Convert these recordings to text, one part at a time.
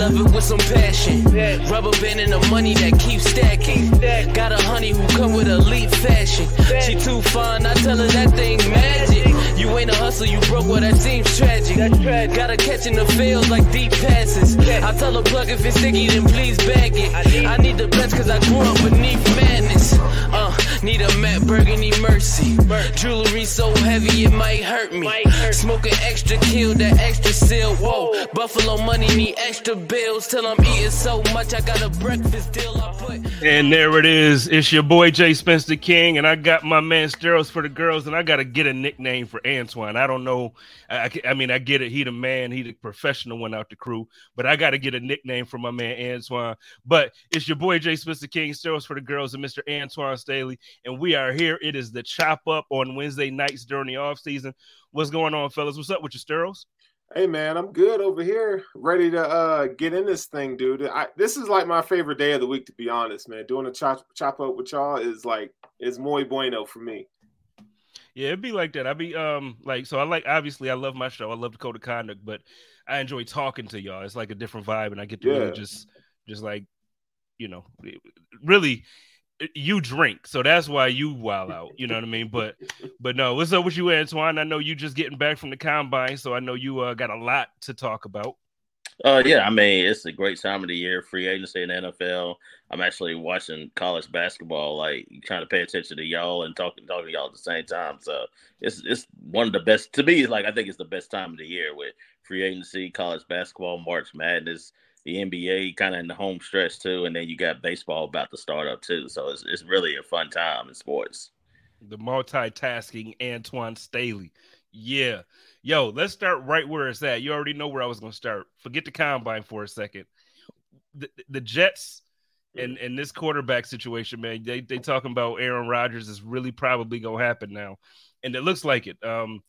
love it with some passion. Rubber band and the money that keeps stacking. Got a honey who come with elite fashion. She too fun, I tell her that thing magic. You ain't a hustle, you broke, well that seems tragic. Got her catching the field like deep passes. I tell her plug if it's sticky, then please bag it. I need the best cause I grew up beneath madness. Need a Matt Burgundy mercy. Jewelry so heavy it might hurt me. Smoking extra kill, that extra seal. Whoa, Buffalo money need extra bills till I'm eating so much I got a breakfast deal. And there it is. It's your boy Jay Spencer King, and I got my man Steros for the girls, and I got to get a nickname for Antoine. I don't know. I, I, mean, I get it. He the man. He the professional one out the crew, but I got to get a nickname for my man Antoine. But it's your boy Jay Spencer King, Steros for the girls, and Mr. Antoine Staley, and we are here. It is the chop up on Wednesday nights during the off season. What's going on, fellas? What's up with your Steros? Hey man, I'm good over here, ready to uh get in this thing, dude. I, this is like my favorite day of the week, to be honest, man. Doing a chop chop up with y'all is like is muy bueno for me. Yeah, it'd be like that. I'd be um like so I like obviously I love my show. I love the code of conduct, but I enjoy talking to y'all. It's like a different vibe, and I get to really just just like you know really you drink, so that's why you wild out. You know what I mean? But but no, what's up with you, Antoine? I know you just getting back from the combine, so I know you uh, got a lot to talk about. Uh, yeah, I mean, it's a great time of the year, free agency in the NFL. I'm actually watching college basketball, like trying to pay attention to y'all and talking talking to y'all at the same time. So it's it's one of the best to me. Like I think it's the best time of the year with free agency, college basketball, March Madness, the NBA kind of in the home stretch too, and then you got baseball about to start up too. So it's it's really a fun time in sports. The multitasking Antoine Staley. Yeah. Yo, let's start right where it's at. You already know where I was going to start. Forget the combine for a second. The, the Jets and, and this quarterback situation, man, they, they talking about Aaron Rodgers is really probably going to happen now. And it looks like it. Um,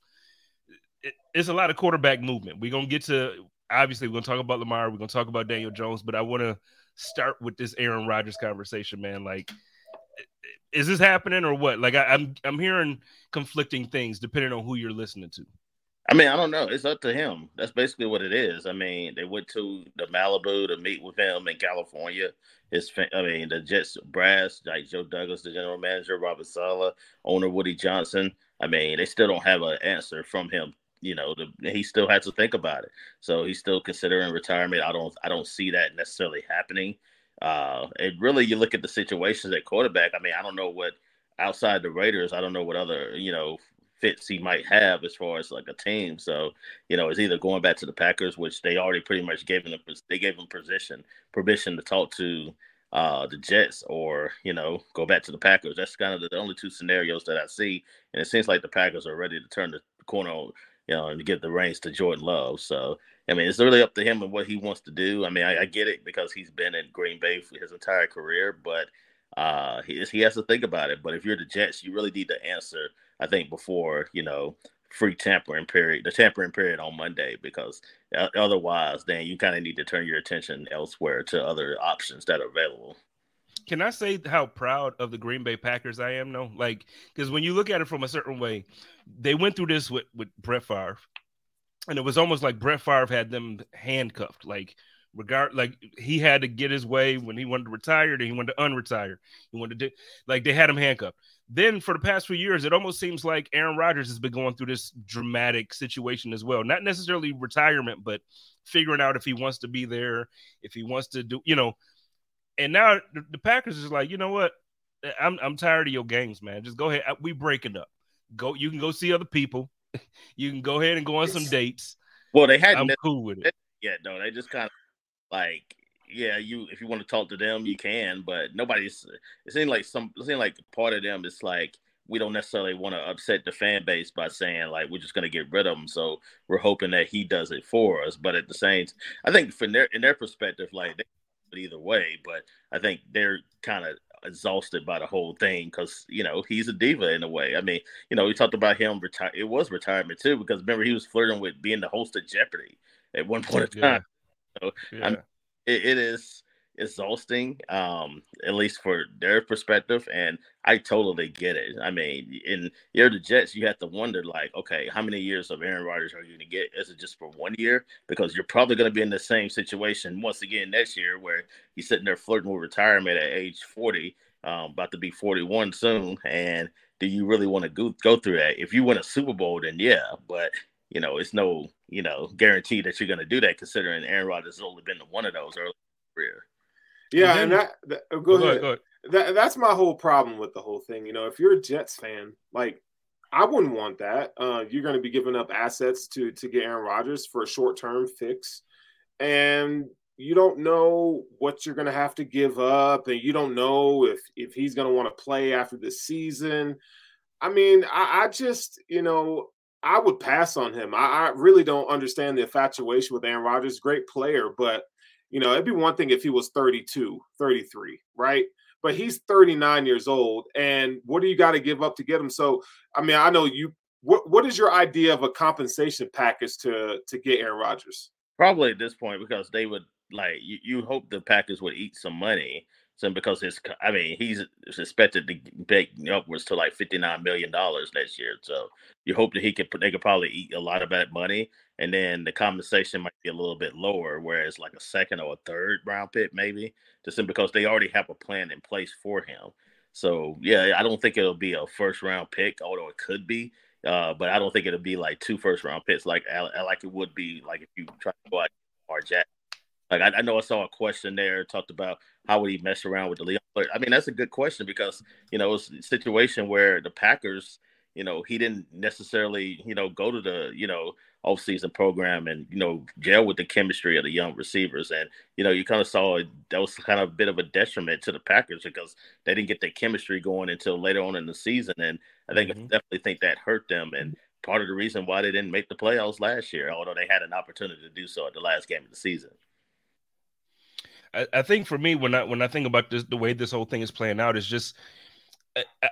it, It's a lot of quarterback movement. We're going to get to, obviously, we're to talk about Lamar. We're to talk about Daniel Jones, but I want to start with this Aaron Rodgers conversation, man. Like, is this happening or what? Like I, I'm I'm hearing conflicting things depending on who you're listening to. I mean, I don't know. It's up to him. That's basically what it is. I mean, they went to the Malibu to meet with him in California. His, I mean, the Jets brass, like Joe Douglas, the general manager, Robert Saleh, owner Woody Johnson. I mean, they still don't have an answer from him. You know, the, he still had to think about it. So he's still considering retirement. I don't, I don't see that necessarily happening. Uh, and really, you look at the situations at quarterback. I mean, I don't know what outside the Raiders. I don't know what other, you know, fits he might have as far as like a team. So, you know, it's either going back to the Packers, which they already pretty much gave him they gave him position permission to talk to uh the Jets or, you know, go back to the Packers. That's kind of the only two scenarios that I see. And it seems like the Packers are ready to turn the corner you know, and to give the reins to Jordan Love. So I mean, it's really up to him and what he wants to do. I mean, I, I get it because he's been in Green Bay for his entire career, but uh, he he has to think about it. But if you're the Jets, you really need to answer. I think before you know free tampering period, the tampering period on Monday, because otherwise, then you kind of need to turn your attention elsewhere to other options that are available. Can I say how proud of the Green Bay Packers I am? No, like because when you look at it from a certain way, they went through this with with Brett Favre, and it was almost like Brett Favre had them handcuffed. Like regard, like he had to get his way when he wanted to retire, then he wanted to unretire. He wanted to like they had him handcuffed. Then for the past few years, it almost seems like Aaron Rodgers has been going through this dramatic situation as well. Not necessarily retirement, but figuring out if he wants to be there, if he wants to do, you know. And now the, the Packers is like, you know what? I'm I'm tired of your games, man. Just go ahead. We breaking up. Go. You can go see other people. you can go ahead and go on some dates. Well, they hadn't. I'm cool with it. Yeah, no, they just kind of like yeah, you if you want to talk to them, you can, but nobody's. It seems like some. It seems like part of them is like we don't necessarily want to upset the fan base by saying like we're just going to get rid of him. So we're hoping that he does it for us. But at the same, I think from their in their perspective, like they, either way. But I think they're kind of exhausted by the whole thing because you know he's a diva in a way. I mean, you know, we talked about him retire. It was retirement too because remember he was flirting with being the host of Jeopardy at one point in time. So yeah. it, it is exhausting, um, at least for their perspective. And I totally get it. I mean, in you're the Jets, you have to wonder, like, okay, how many years of Aaron Rodgers are you going to get? Is it just for one year? Because you're probably going to be in the same situation once again next year, where he's sitting there flirting with retirement at age 40, um, about to be 41 soon, and do you really want to go go through that? If you win a Super Bowl, then yeah, but you know, it's no, you know, guarantee that you're going to do that considering Aaron Rodgers has only been to one of those early career. Yeah, and, then, and that, that oh, go, go, ahead. Go ahead. That, that's my whole problem with the whole thing. You know, if you're a Jets fan, like I wouldn't want that. Uh, you're going to be giving up assets to to get Aaron Rodgers for a short term fix, and you don't know what you're going to have to give up, and you don't know if if he's going to want to play after this season. I mean, I, I just you know I would pass on him. I, I really don't understand the infatuation with Aaron Rodgers. Great player, but you know, it'd be one thing if he was 32, 33, right? But he's 39 years old. And what do you got to give up to get him? So, I mean, I know you what what is your idea of a compensation package to to get Aaron Rodgers? Probably at this point because they would like you, you hope the Packers would eat some money because his, I mean, he's expected to make upwards to like fifty nine million dollars next year. So you hope that he could, they could probably eat a lot of that money, and then the compensation might be a little bit lower, whereas like a second or a third round pick maybe, just because they already have a plan in place for him. So yeah, I don't think it'll be a first round pick, although it could be. Uh, but I don't think it'll be like two first round picks like like it would be like if you try to go out Jack like I, I, know I saw a question there talked about how would he mess around with the Leon. But I mean that's a good question because you know it's a situation where the Packers, you know, he didn't necessarily you know go to the you know off-season program and you know gel with the chemistry of the young receivers and you know you kind of saw that was kind of a bit of a detriment to the Packers because they didn't get their chemistry going until later on in the season and I think mm-hmm. I definitely think that hurt them and part of the reason why they didn't make the playoffs last year although they had an opportunity to do so at the last game of the season. I, I think for me, when I when I think about this, the way this whole thing is playing out, is just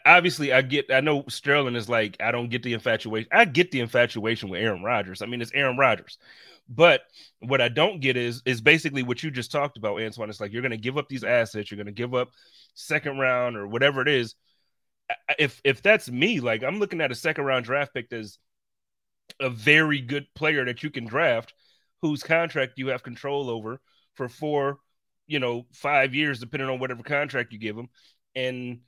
obviously I get I know Sterling is like I don't get the infatuation. I get the infatuation with Aaron Rodgers. I mean it's Aaron Rodgers. But what I don't get is is basically what you just talked about, Antoine. It's like you're going to give up these assets, you're going to give up second round or whatever it is. If if that's me, like I'm looking at a second round draft pick as a very good player that you can draft, whose contract you have control over for four you know, five years, depending on whatever contract you give him. And,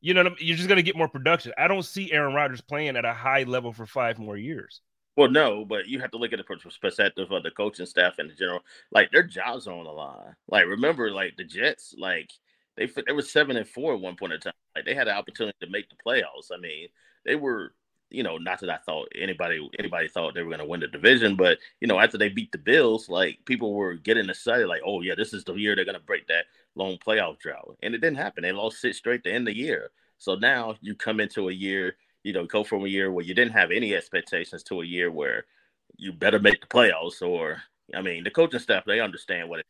you know, you're just going to get more production. I don't see Aaron Rodgers playing at a high level for five more years. Well, no, but you have to look at it from the perspective of the coaching staff and the general. Like their jobs are on the line. Like remember, like the Jets, like they they were seven and four at one point in time. Like they had an opportunity to make the playoffs. I mean, they were you know, not that I thought anybody anybody thought they were going to win the division, but you know, after they beat the Bills, like people were getting excited, like, oh yeah, this is the year they're going to break that long playoff drought, and it didn't happen. They lost six straight to end the year. So now you come into a year, you know, go from a year where you didn't have any expectations to a year where you better make the playoffs. Or, I mean, the coaching staff they understand what it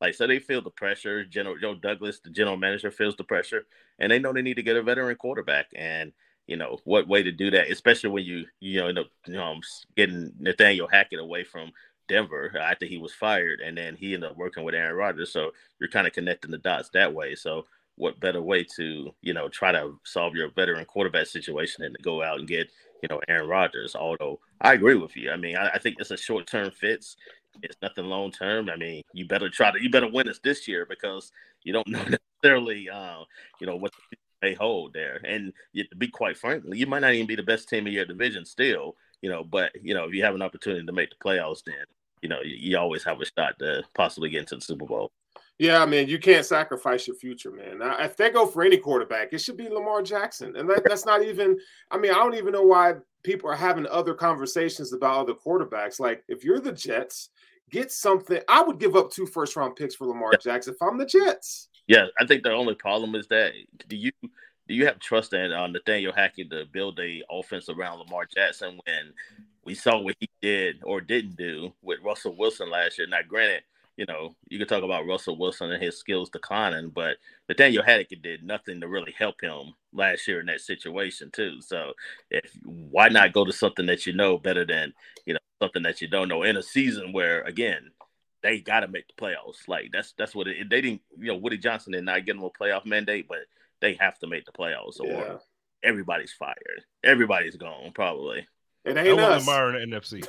like so they feel the pressure. General Joe Douglas, the general manager, feels the pressure, and they know they need to get a veteran quarterback. And you know what way to do that, especially when you you know end up you know, getting Nathaniel Hackett away from Denver after he was fired, and then he ended up working with Aaron Rodgers. So you're kind of connecting the dots that way. So what better way to you know try to solve your veteran quarterback situation than to go out and get you know Aaron Rodgers. Although I agree with you, I mean I, I think it's a short term fix. It's nothing long term. I mean, you better try to you better win us this year because you don't know necessarily uh, you know what they hold there. And to be quite frankly, you might not even be the best team in your division still. You know, but you know if you have an opportunity to make the playoffs, then you know you, you always have a shot to possibly get into the Super Bowl. Yeah, I mean, you can't sacrifice your future, man. Now, if they go for any quarterback, it should be Lamar Jackson. And that, that's not even, I mean, I don't even know why people are having other conversations about other quarterbacks. Like, if you're the Jets, get something. I would give up two first round picks for Lamar. Jackson if I'm the Jets. Yeah, I think the only problem is that do you do you have trust in uh, Nathaniel Hackett to build a offense around Lamar Jackson when we saw what he did or didn't do with Russell Wilson last year? Now, granted, you know, you could talk about Russell Wilson and his skills declining, but Nathaniel Hackett did nothing to really help him last year in that situation too. So, if why not go to something that you know better than you know something that you don't know in a season where again they got to make the playoffs. Like that's that's what it, they didn't. You know, Woody Johnson did not get them a playoff mandate, but they have to make the playoffs or yeah. everybody's fired. Everybody's gone probably. It ain't I want Lamar in the NFC.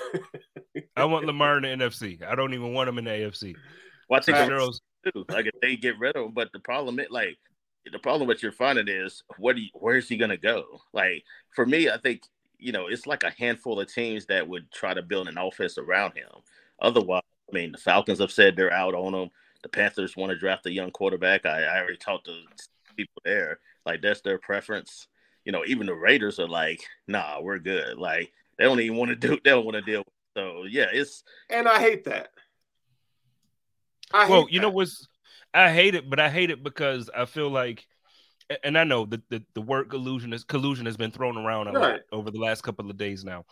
I want Lamar in the NFC. I don't even want him in the AFC. Well, I think too. Like if they get rid of him, but the problem is like the problem that you're finding is what do you, where's he gonna go? Like for me, I think you know it's like a handful of teams that would try to build an offense around him. Otherwise, I mean, the Falcons have said they're out on him. The Panthers want to draft a young quarterback. I, I already talked to people there. Like that's their preference. You know, even the Raiders are like, nah, we're good. Like they don't even want to do. They don't want to deal. With so yeah, it's and I hate that. I well, hate you that. know what's I hate it, but I hate it because I feel like, and I know that the, the word collusion is collusion has been thrown around a right. lot over the last couple of days now.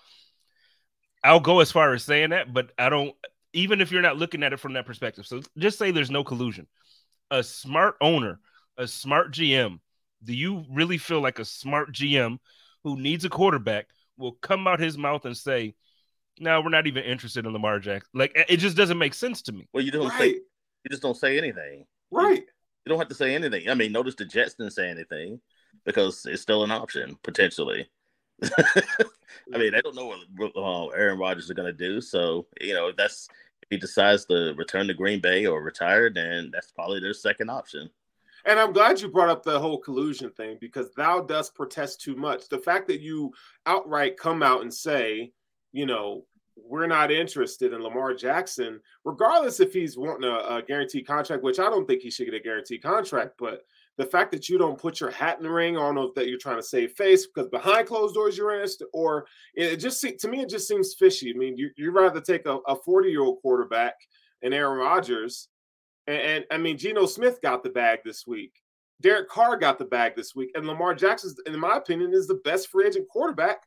I'll go as far as saying that, but I don't. Even if you're not looking at it from that perspective, so just say there's no collusion. A smart owner, a smart GM. Do you really feel like a smart GM who needs a quarterback will come out his mouth and say, "No, we're not even interested in Lamar Jackson." Like it just doesn't make sense to me. Well, you don't right. say you just don't say anything. Right. You don't have to say anything. I mean, notice the Jets didn't say anything because it's still an option potentially. I mean, they don't know what uh, Aaron Rodgers is going to do. So you know, if that's if he decides to return to Green Bay or retire, then that's probably their second option. And I'm glad you brought up the whole collusion thing because thou dost protest too much. The fact that you outright come out and say, you know, we're not interested in Lamar Jackson, regardless if he's wanting a, a guaranteed contract, which I don't think he should get a guaranteed contract. But the fact that you don't put your hat in the ring, I don't know if that you're trying to save face because behind closed doors you're interested, or it just to me it just seems fishy. I mean, you you rather take a 40 year old quarterback and Aaron Rodgers and, and I mean, Geno Smith got the bag this week. Derek Carr got the bag this week. And Lamar Jackson, in my opinion, is the best free agent quarterback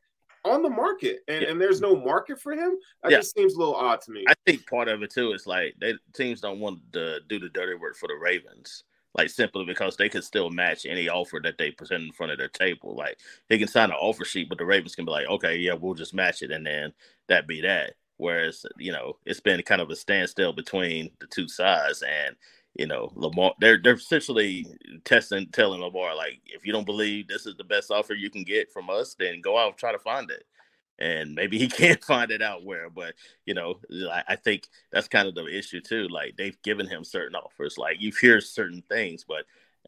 on the market. And, yeah. and there's no market for him. That yeah. just seems a little odd to me. I think part of it too is like they teams don't want to do the dirty work for the Ravens. Like simply because they could still match any offer that they present in front of their table. Like they can sign an offer sheet, but the Ravens can be like, okay, yeah, we'll just match it, and then that be that. Whereas, you know, it's been kind of a standstill between the two sides. And, you know, Lamar, they're, they're essentially testing, telling Lamar, like, if you don't believe this is the best offer you can get from us, then go out and try to find it. And maybe he can't find it out where, but, you know, I, I think that's kind of the issue too. Like, they've given him certain offers. Like, you hear certain things, but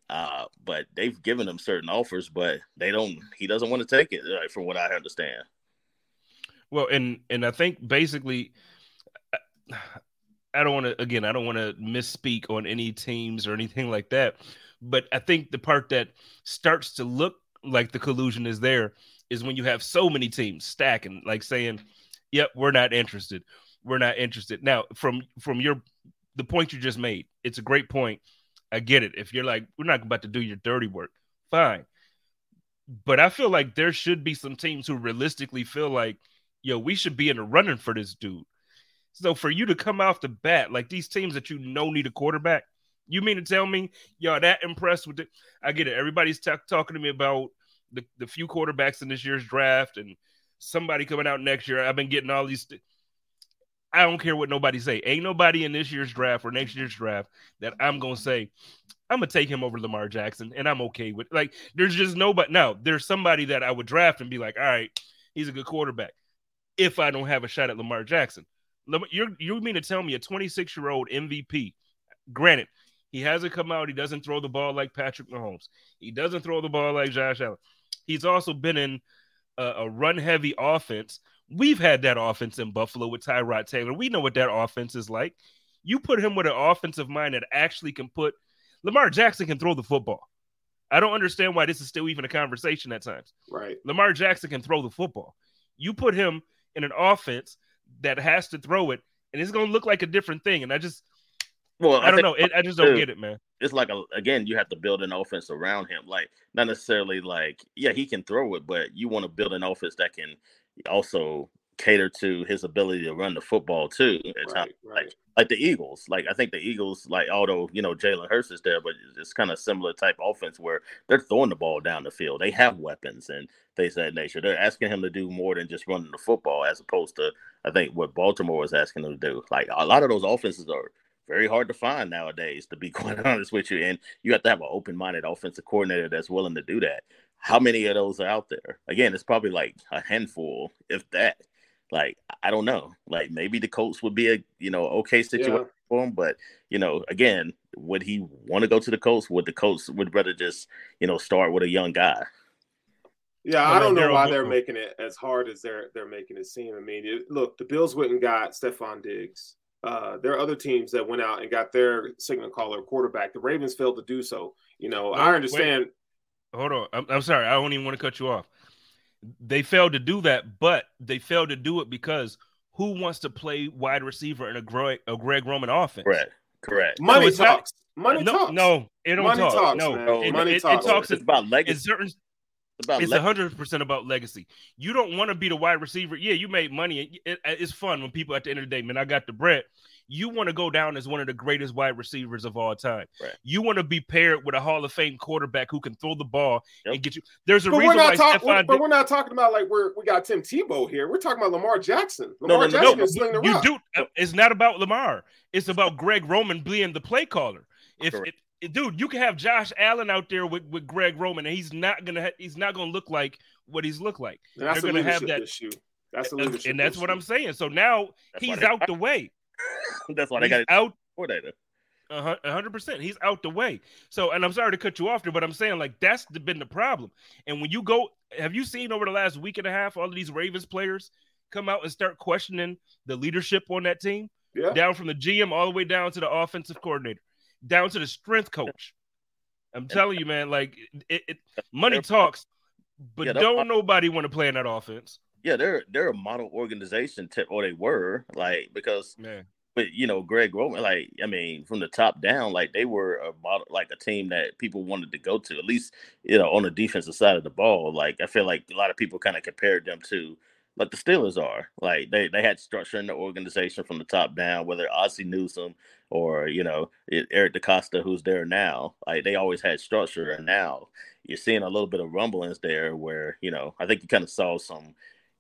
uh, but they've given him certain offers, but they don't. He doesn't want to take it, right, from what I understand. Well, and and I think basically, I don't want to again. I don't want to misspeak on any teams or anything like that. But I think the part that starts to look like the collusion is there is when you have so many teams stacking, like saying, "Yep, we're not interested. We're not interested." Now, from from your the point you just made, it's a great point. I get it. If you're like, we're not about to do your dirty work, fine. But I feel like there should be some teams who realistically feel like yo, we should be in the running for this dude. So for you to come off the bat, like these teams that you know need a quarterback, you mean to tell me y'all that impressed with it? I get it. Everybody's t- talking to me about the, the few quarterbacks in this year's draft and somebody coming out next year. I've been getting all these. Th- I don't care what nobody say. Ain't nobody in this year's draft or next year's draft that I'm gonna say I'm gonna take him over Lamar Jackson, and I'm okay with. Like, there's just nobody. Now, there's somebody that I would draft and be like, all right, he's a good quarterback. If I don't have a shot at Lamar Jackson, you you mean to tell me a 26 year old MVP? Granted, he hasn't come out. He doesn't throw the ball like Patrick Mahomes. He doesn't throw the ball like Josh Allen. He's also been in a, a run heavy offense. We've had that offense in Buffalo with Tyrod Taylor. We know what that offense is like. You put him with an offensive mind that actually can put Lamar Jackson can throw the football. I don't understand why this is still even a conversation at times. Right. Lamar Jackson can throw the football. You put him in an offense that has to throw it, and it's going to look like a different thing. And I just, well, I, I don't know. It, I just don't get it, man. It's like a again, you have to build an offense around him. Like not necessarily like yeah, he can throw it, but you want to build an offense that can also cater to his ability to run the football too. Right, right. Like, like the Eagles. Like I think the Eagles, like although you know Jalen Hurts is there, but it's kind of similar type offense where they're throwing the ball down the field. They have weapons and things of that nature. They're asking him to do more than just running the football, as opposed to I think what Baltimore is asking him to do. Like a lot of those offenses are very hard to find nowadays, to be quite honest with you. And you have to have an open minded offensive coordinator that's willing to do that. How many of those are out there? Again, it's probably like a handful, if that. Like I don't know. Like maybe the Colts would be a you know okay situation yeah. for him, but you know again, would he want to go to the Colts? Would the Colts would rather just you know start with a young guy? Yeah, I don't know why they're making it as hard as they're they're making it seem. I mean, it, look, the Bills went and got Stefon Diggs. Uh, there are other teams that went out and got their signal caller quarterback. The Ravens failed to do so. You know, no, I understand. Wait. Hold on, I'm, I'm sorry. I don't even want to cut you off they failed to do that, but they failed to do it because who wants to play wide receiver in a Greg, a Greg Roman offense? Correct. Correct. Money so talks. Not, Money no, talks. No, it don't Money talk. Talks, no, it, Money it, talks. It, talks. It's about legacy. It's certain. It's hundred percent about legacy. You don't want to be the wide receiver. Yeah, you made money. It, it's fun when people at the end of the day, man, I got the bread you want to go down as one of the greatest wide receivers of all time. Right. You want to be paired with a Hall of Fame quarterback who can throw the ball yep. and get you. There's a but reason we're not talking, but we're not talking about like we're we got Tim Tebow here. We're talking about Lamar Jackson. Lamar no, no, Jackson no, is sling the You rock. do. Uh, it's not about Lamar. It's about Greg Roman being the play caller. If it, dude, you can have Josh Allen out there with, with Greg Roman, and he's not gonna ha- he's not gonna look like what he's looked like. They're gonna have that issue. That's the leadership and that's issue. what I'm saying. So now that's he's out the way. That's why they got out coordinator. hundred percent. He's out the way. So, and I'm sorry to cut you off there, but I'm saying like that's been the problem. And when you go, have you seen over the last week and a half all of these Ravens players come out and start questioning the leadership on that team? Yeah. Down from the GM all the way down to the offensive coordinator, down to the strength coach. I'm telling you, man, like it, it money talks, but yeah, don't nobody want to play in that offense yeah, they're they're a model organization, tip, or they were like because, Man. but you know, Greg Roman, like I mean, from the top down, like they were a model, like a team that people wanted to go to, at least you know, on the defensive side of the ball. Like I feel like a lot of people kind of compared them to like the Steelers are. Like they they had structure in the organization from the top down, whether Ozzie Newsome or you know Eric DeCosta, who's there now. Like they always had structure, and now you're seeing a little bit of rumblings there, where you know I think you kind of saw some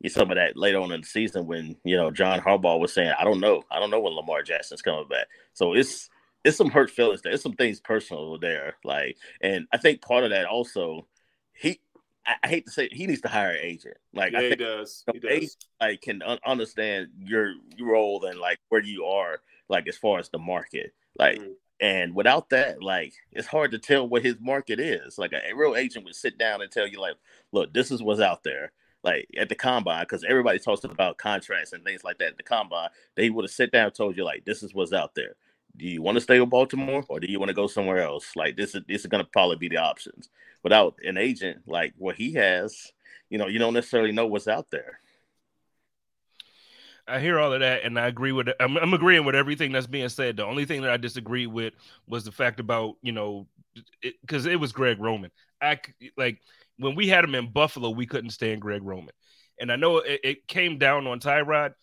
some of that later on in the season when you know John Harbaugh was saying, "I don't know, I don't know when Lamar Jackson's coming back." So it's it's some hurt feelings there. It's some things personal there, like, and I think part of that also, he, I, I hate to say, it, he needs to hire an agent. Like, yeah, I think, he does. He does. like can un- understand your your role and like where you are, like as far as the market, like. Mm-hmm. And without that, like it's hard to tell what his market is. Like a, a real agent would sit down and tell you, like, look, this is what's out there like at the combine because everybody talks about contracts and things like that at the combine. They would have sit down and told you like this is what's out there. Do you want to stay with Baltimore or do you want to go somewhere else? Like this is this is gonna probably be the options. Without an agent like what he has, you know, you don't necessarily know what's out there. I hear all of that, and I agree with. I'm, I'm agreeing with everything that's being said. The only thing that I disagree with was the fact about you know, because it, it was Greg Roman. I like when we had him in Buffalo, we couldn't stand Greg Roman. And I know it, it came down on Tyrod.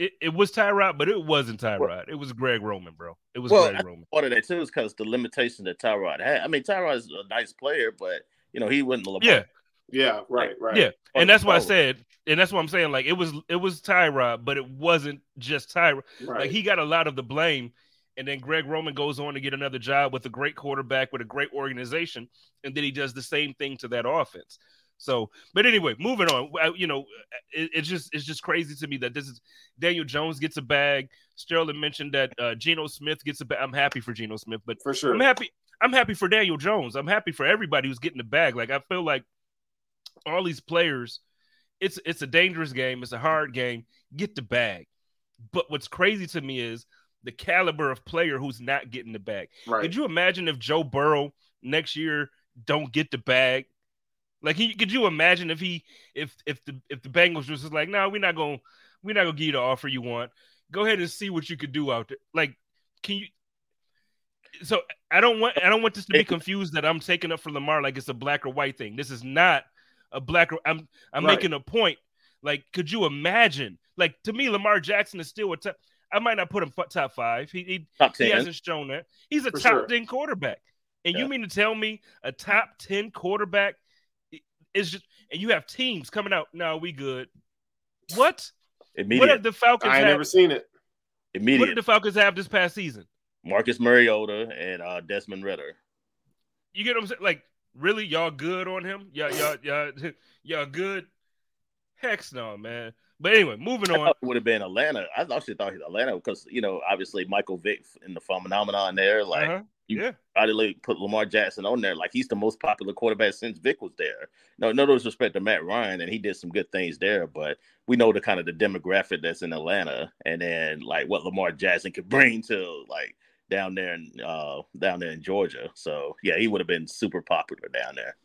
It, it was Tyrod, but it wasn't Tyrod. It was Greg Roman, bro. It was well, Greg Roman. Part of that too is because the limitation that Tyrod had. I mean, Tyrod is a nice player, but you know he wasn't. the Yeah, yeah, right, right. Yeah, and that's why I said and that's what I'm saying. Like it was it was Tyrod, but it wasn't just Tyrod. Right. Like he got a lot of the blame. And then Greg Roman goes on to get another job with a great quarterback with a great organization, and then he does the same thing to that offense. So, but anyway, moving on. You know, it, it's just it's just crazy to me that this is Daniel Jones gets a bag. Sterling mentioned that uh, Geno Smith gets a bag. I'm happy for Geno Smith, but for sure, I'm happy. I'm happy for Daniel Jones. I'm happy for everybody who's getting the bag. Like I feel like all these players, it's it's a dangerous game. It's a hard game. Get the bag. But what's crazy to me is the caliber of player who's not getting the bag. Right. Could you imagine if Joe Burrow next year don't get the bag? Like, he, could you imagine if he if if the if the Bengals was just like, no, we're not gonna we're not gonna give you the offer you want. Go ahead and see what you could do out there. Like, can you? So I don't want I don't want this to be confused that I'm taking up for Lamar like it's a black or white thing. This is not a black. Or, I'm I'm right. making a point. Like, could you imagine? Like to me, Lamar Jackson is still a top. I might not put him top five. He he, top 10. he hasn't shown that he's a for top sure. ten quarterback. And yeah. you mean to tell me a top ten quarterback it's just and you have teams coming out. No, we good. What? Immediate. What did the Falcons? I have? never seen it. Immediate. What did the Falcons have this past season? Marcus Mariota and uh, Desmond Ridder. You get what I'm saying? Like, really, y'all good on him? Y'all, y'all, y'all, y'all good? Heck no, man. But anyway, moving on. would have been Atlanta. I actually thought Atlanta because you know obviously Michael Vick in the phenomenon there. Like uh-huh. You yeah. probably put Lamar Jackson on there. Like he's the most popular quarterback since Vick was there. No, no disrespect to Matt Ryan, and he did some good things there. But we know the kind of the demographic that's in Atlanta, and then like what Lamar Jackson could bring to like down there in uh down there in Georgia. So yeah, he would have been super popular down there.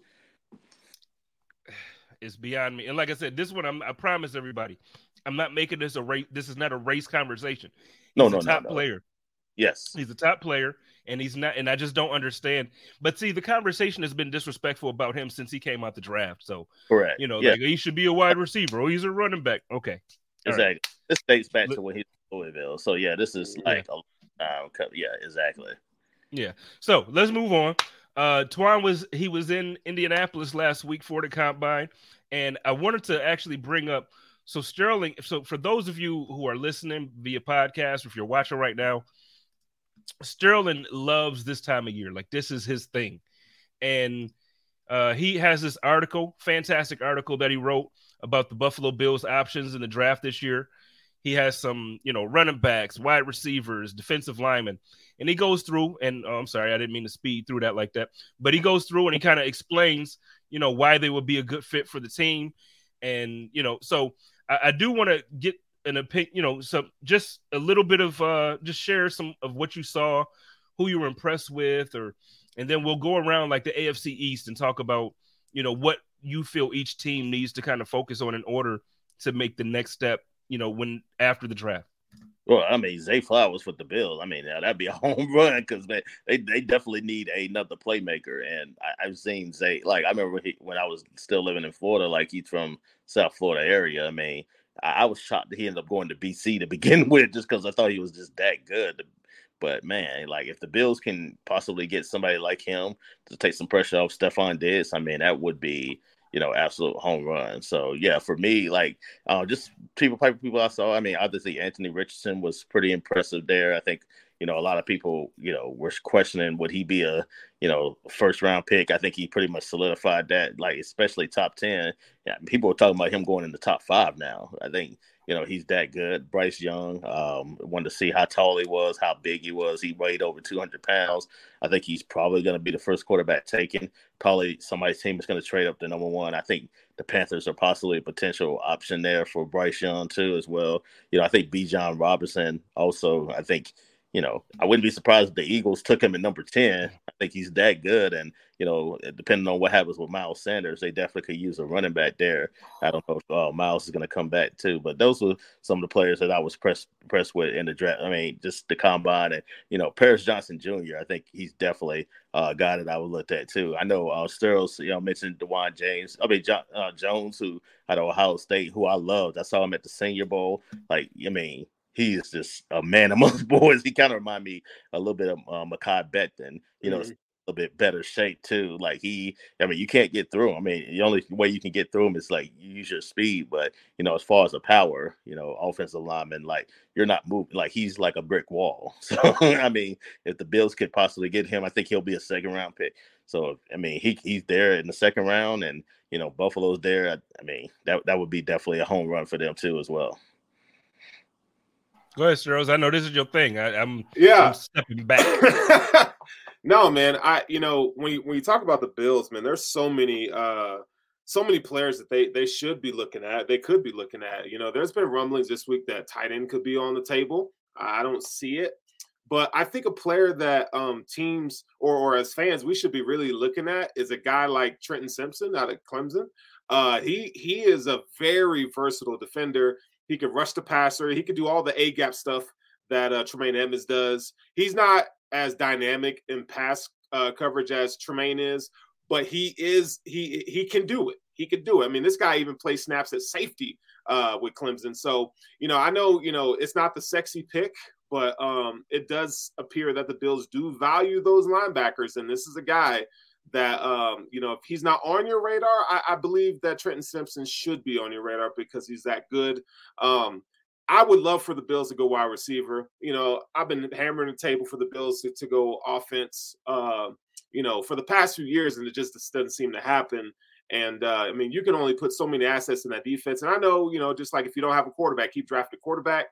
It's beyond me. And like I said, this one I'm, i promise everybody, I'm not making this a race. This is not a race conversation. He's no, no, top no, no. player. Yes, he's a top player, and he's not. And I just don't understand. But see, the conversation has been disrespectful about him since he came out the draft. So correct. You know, yeah. like he should be a wide receiver. or he's a running back. Okay, exactly. Right. This dates back to when he's Louisville. So yeah, this is like yeah. a yeah, exactly. Yeah. So let's move on. Uh, Twan was he was in Indianapolis last week for the combine, and I wanted to actually bring up so Sterling. So for those of you who are listening via podcast, if you're watching right now, Sterling loves this time of year. Like this is his thing, and uh, he has this article, fantastic article that he wrote about the Buffalo Bills options in the draft this year. He has some, you know, running backs, wide receivers, defensive linemen, and he goes through. And oh, I'm sorry, I didn't mean to speed through that like that, but he goes through and he kind of explains, you know, why they would be a good fit for the team, and you know, so I, I do want to get an opinion, you know, some just a little bit of uh, just share some of what you saw, who you were impressed with, or and then we'll go around like the AFC East and talk about, you know, what you feel each team needs to kind of focus on in order to make the next step you know, when after the draft? Well, I mean, Zay Flowers with the Bills. I mean, that'd be a home run because they, they they definitely need another playmaker. And I, have seen Zay. Like I remember he, when I was still living in Florida. Like he's from South Florida area. I mean, I, I was shocked that he ended up going to BC to begin with, just because I thought he was just that good. But man, like if the Bills can possibly get somebody like him to take some pressure off Stefon Diggs, I mean, that would be you know, absolute home run. So yeah, for me, like uh, just people, people I saw. I mean, obviously Anthony Richardson was pretty impressive there. I think you know a lot of people, you know, were questioning would he be a you know first round pick. I think he pretty much solidified that, like especially top ten. Yeah, people are talking about him going in the top five now. I think you know, he's that good. Bryce Young, um, wanted to see how tall he was, how big he was. He weighed over 200 pounds. I think he's probably going to be the first quarterback taken. Probably somebody's team is going to trade up to number one. I think the Panthers are possibly a potential option there for Bryce Young, too, as well. You know, I think Bijan Robinson also, I think you know, I wouldn't be surprised if the Eagles took him at number 10. I think he's that good. And, you know, depending on what happens with Miles Sanders, they definitely could use a running back there. I don't know if uh, Miles is going to come back too, but those were some of the players that I was pressed, pressed with in the draft. I mean, just the combine and, you know, Paris Johnson Jr., I think he's definitely uh, a guy that I would look at too. I know uh, Sterles, you know, mentioned Dawand James, I mean, John, uh, Jones, who out of Ohio State, who I loved. I saw him at the Senior Bowl. Like, I mean, he is just a man amongst boys. He kind of remind me a little bit of uh, Mekhi Becton. You know, mm-hmm. a little bit better shape too. Like he, I mean, you can't get through him. I mean, the only way you can get through him is like you use your speed. But you know, as far as the power, you know, offensive lineman, like you're not moving. Like he's like a brick wall. So I mean, if the Bills could possibly get him, I think he'll be a second round pick. So I mean, he he's there in the second round, and you know, Buffalo's there. I, I mean, that that would be definitely a home run for them too as well. Go ahead, Rose. I know this is your thing. I, am yeah I'm stepping back. no, man. I you know when you, when you talk about the Bills, man, there's so many uh so many players that they they should be looking at. They could be looking at. You know, there's been rumblings this week that tight end could be on the table. I don't see it, but I think a player that um teams or or as fans we should be really looking at is a guy like Trenton Simpson out of Clemson. Uh, he he is a very versatile defender. He could rush the passer. He could do all the A gap stuff that uh, Tremaine Edmunds does. He's not as dynamic in pass uh, coverage as Tremaine is, but he is he he can do it. He could do it. I mean, this guy even plays snaps at safety uh, with Clemson. So you know, I know you know it's not the sexy pick, but um, it does appear that the Bills do value those linebackers, and this is a guy that um, you know if he's not on your radar, I, I, believe that Trenton Simpson should be on your radar because he's that good. Um, I would love for the Bills to go wide receiver. You know, I've been hammering the table for the Bills to, to go offense. Uh, you know, for the past few years, and it just doesn't seem to happen. And uh, I mean, you can only put so many assets in that defense. And I know, you know, just like if you don't have a quarterback, keep drafting a quarterback.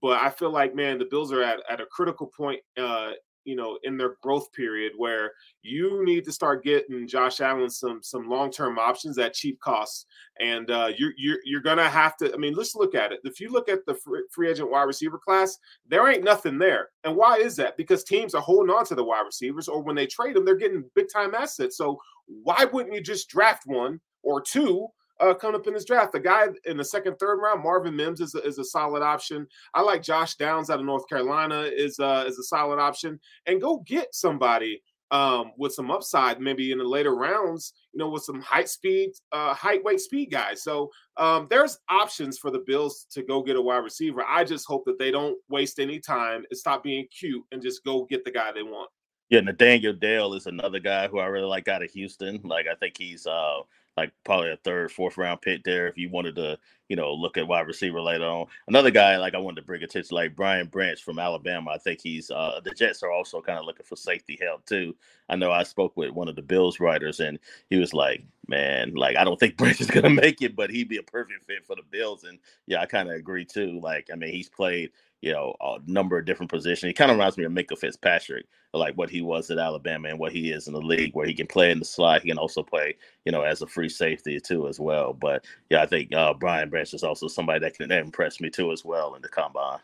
But I feel like, man, the Bills are at, at a critical point uh, you know in their growth period where you need to start getting Josh Allen some some long term options at cheap costs, and uh, you're you're you're gonna have to. I mean, let's look at it. If you look at the free agent wide receiver class, there ain't nothing there. And why is that? Because teams are holding on to the wide receivers, or when they trade them, they're getting big time assets. So why wouldn't you just draft one or two uh, coming up in this draft. The guy in the second, third round, Marvin Mims is a, is a solid option. I like Josh Downs out of North Carolina is uh, is a solid option. And go get somebody um, with some upside, maybe in the later rounds, you know, with some height speed, uh, height, weight, speed guys. So um, there's options for the Bills to go get a wide receiver. I just hope that they don't waste any time and stop being cute and just go get the guy they want. Yeah, Nathaniel Dell is another guy who I really like out of Houston. Like I think he's uh like probably a third, fourth round pick there if you wanted to, you know, look at wide receiver later on. Another guy like I wanted to bring attention, like Brian Branch from Alabama. I think he's uh the Jets are also kind of looking for safety help too. I know I spoke with one of the Bills writers and he was like, Man, like I don't think Branch is gonna make it, but he'd be a perfect fit for the Bills. And yeah, I kind of agree too. Like, I mean, he's played you know, a number of different positions. He kind of reminds me of Minkah Fitzpatrick, like what he was at Alabama and what he is in the league, where he can play in the slot. He can also play, you know, as a free safety too, as well. But yeah, I think uh, Brian Branch is also somebody that can impress me too, as well in the combine.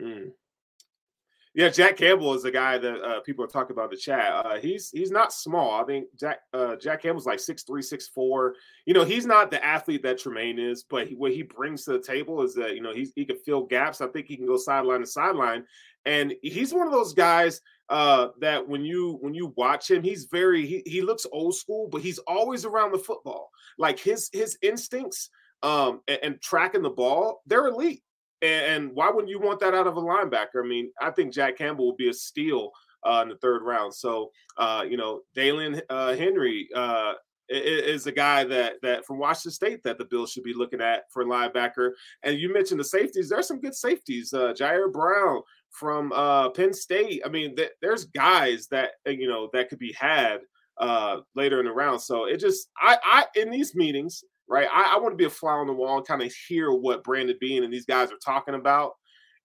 Mm. Yeah, Jack Campbell is the guy that uh, people are talking about in the chat. Uh, he's he's not small. I think Jack uh, Jack Campbell's like six three, six four. You know, he's not the athlete that Tremaine is, but he, what he brings to the table is that you know he's he can fill gaps. I think he can go sideline to sideline, and he's one of those guys uh, that when you when you watch him, he's very he, he looks old school, but he's always around the football. Like his his instincts um, and, and tracking the ball, they're elite. And, why wouldn't you want that out of a linebacker? I mean, I think Jack Campbell will be a steal uh, in the third round. So, uh, you know, Daiyan uh, Henley uh, is a guy that that from Washington State that the Bills should be looking at for linebacker. And you mentioned the safeties. There's some good safeties. Uh, Ji'Ayir Brown from uh, Penn State. I mean, th- there's guys that you know that could be had later in the round. So it just I I in these meetings right? I, I want to be a fly on the wall and kind of hear what Brandon Beane and these guys are talking about.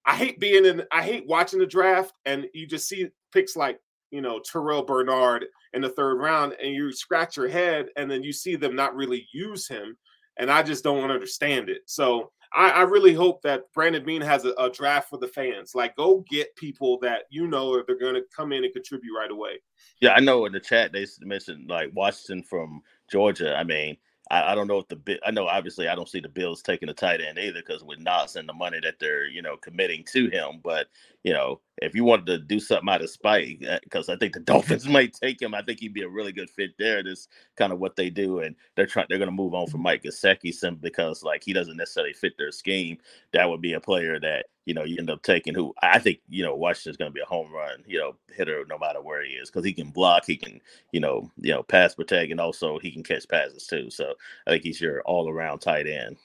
I hate being in, I hate watching the draft and you just see picks like, you know, Terrell Bernard in the third round and you scratch your head and then you see them not really use him. And I just don't understand it. So I, I really hope that Brandon Beane has a, a, draft for the fans. Like, go get people that you know they're going to come in and contribute right away. Yeah, I know in the chat they mentioned like Washington from Georgia. I mean, I, I don't know if the I know obviously I don't see the Bills taking a tight end either because with Knox and the money that they're you know committing to him. But you know, if you wanted to do something out of spite, because uh, I think the Dolphins might take him, I think he'd be a really good fit there. That's kind of what they do, and they're trying. They're going to move on from Mike Gesicki simply because like he doesn't necessarily fit their scheme. That would be a player that you know you end up taking. Who I think you know Washington's going to be a home run you know hitter no matter where he is because he can block, he can you know you know pass protect, and also he can catch passes too. So I think he's your all around tight end.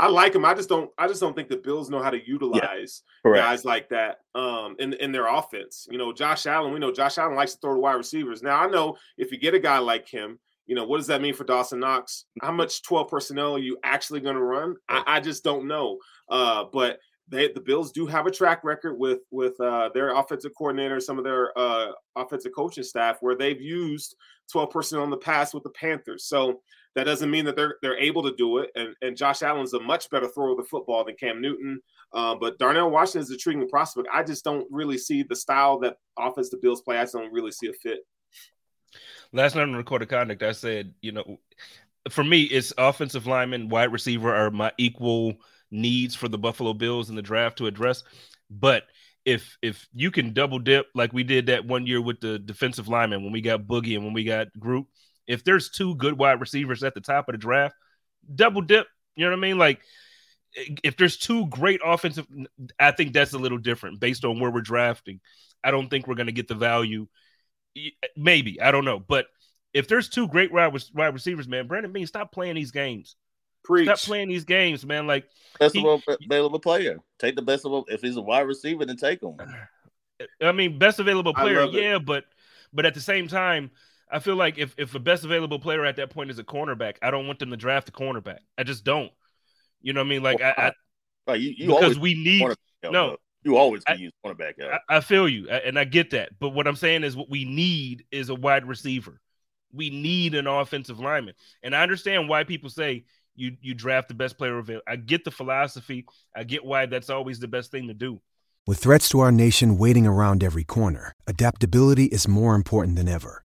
I like him. I just don't. I just don't think the Bills know how to utilize yeah, guys like that um, in in their offense. You know, Josh Allen. We know Josh Allen likes to throw to wide receivers. Now I know if you get a guy like him, you know what does that mean for Dawson Knox? How much twelve personnel are you actually going to run? I, I, just don't know. Uh, but they, the Bills do have a track record with with uh, their offensive coordinator, some of their uh, offensive coaching staff, where they've used twelve personnel in the past with the Panthers. So that doesn't mean that they're they're able to do it. And and Josh Allen's a much better thrower of the football than Cam Newton. Uh, but Darnell Washington is a intriguing prospect. I just don't really see the style that offense the Bills play. I just don't really see a fit. Last night on recorded conduct, I said, you know, for me, it's offensive lineman, wide receiver are my equal needs for the Buffalo Bills in the draft to address. But if if you can double dip like we did that one year with the defensive lineman when we got Boogie and when we got Groot, if there's two good wide receivers at the top of the draft, double dip. You know what I mean? Like if there's two great offensive, I think that's a little different based on where we're drafting. I don't think we're going to get the value. Maybe I don't know, but if there's two great wide, wide receivers, man, Brandon Beane, stop playing these games. Preach. Stop playing these games, man. Like best he, available player. Take the best of if he's a wide receiver, then take him. I mean, best available player, yeah, but but at the same time, I feel like if if the best available player at that point is a cornerback, I don't want them to draft a cornerback. I just don't. You know what I mean? Like I, I you, you because we need no. You always can I, use cornerback. I, I, feel you, and I get that. But what I'm saying is, what we need is a wide receiver. We need an offensive lineman, and I understand why people say you you draft the best player available. I get the philosophy. I get why that's always the best thing to do. With threats to our nation waiting around every corner, adaptability is more important than ever.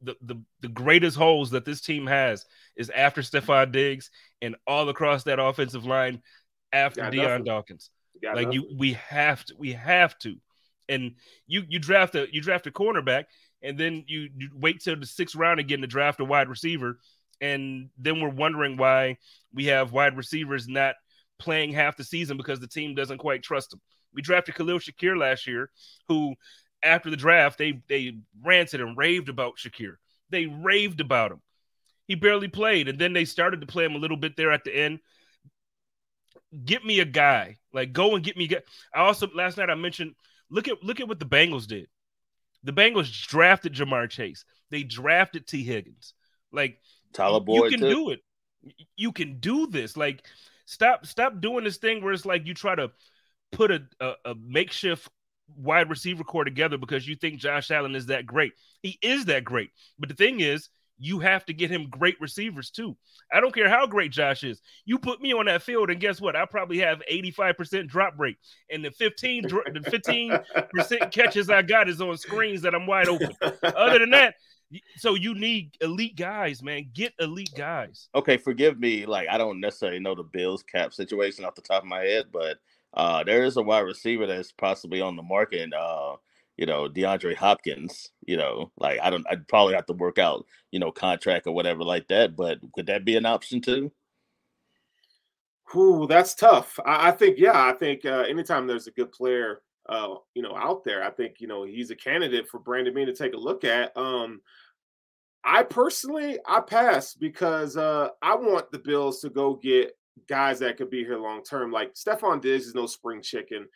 the, the, the greatest holes that this team has is after Stefon Diggs and all across that offensive line after nothing. Dawkins. Like nothing. you, we have to, we have to. And you you draft a you draft a cornerback, and then you, you wait till the sixth round again to draft a wide receiver, and then we're wondering why we have wide receivers not playing half the season because the team doesn't quite trust them. We drafted Khalil Shakir last year, who after the draft, they they ranted and raved about Shakir. They raved about him. He barely played, and then they started to play him a little bit there at the end. Get me a guy, like go and get me. I also last night I mentioned look at look at what the Bengals did. The Bengals drafted Ja'Marr Chase. They drafted Tee Higgins. Like Tyler Boyd, you can too. do it. You can do this. Like stop stop doing this thing where it's like you try to put a, a, a makeshift wide receiver core together because you think Josh Allen is that great. He is that great. But the thing is, you have to get him great receivers too. I don't care how great Josh is. You put me on that field, and guess what? I probably have 85% drop rate. And the 15 the 15% catches I got is on screens that I'm wide open. Other than that, so you need elite guys, man. Get elite guys. Okay, forgive me. Like I don't necessarily know the Bills cap situation off the top of my head, but uh, there is a wide receiver that's possibly on the market. And, Uh, you know, DeAndre Hopkins. You know, like I don't. I'd probably have to work out, you know, contract or whatever like that. But could that be an option too? Ooh, that's tough. I, I think, yeah, I think uh, anytime there's a good player, uh, you know, out there, I think you know he's a candidate for Brandon Beane to take a look at. Um, I personally, I pass because uh, I want the Bills to go get guys that could be here long term. Like Stefon Diggs is no spring chicken.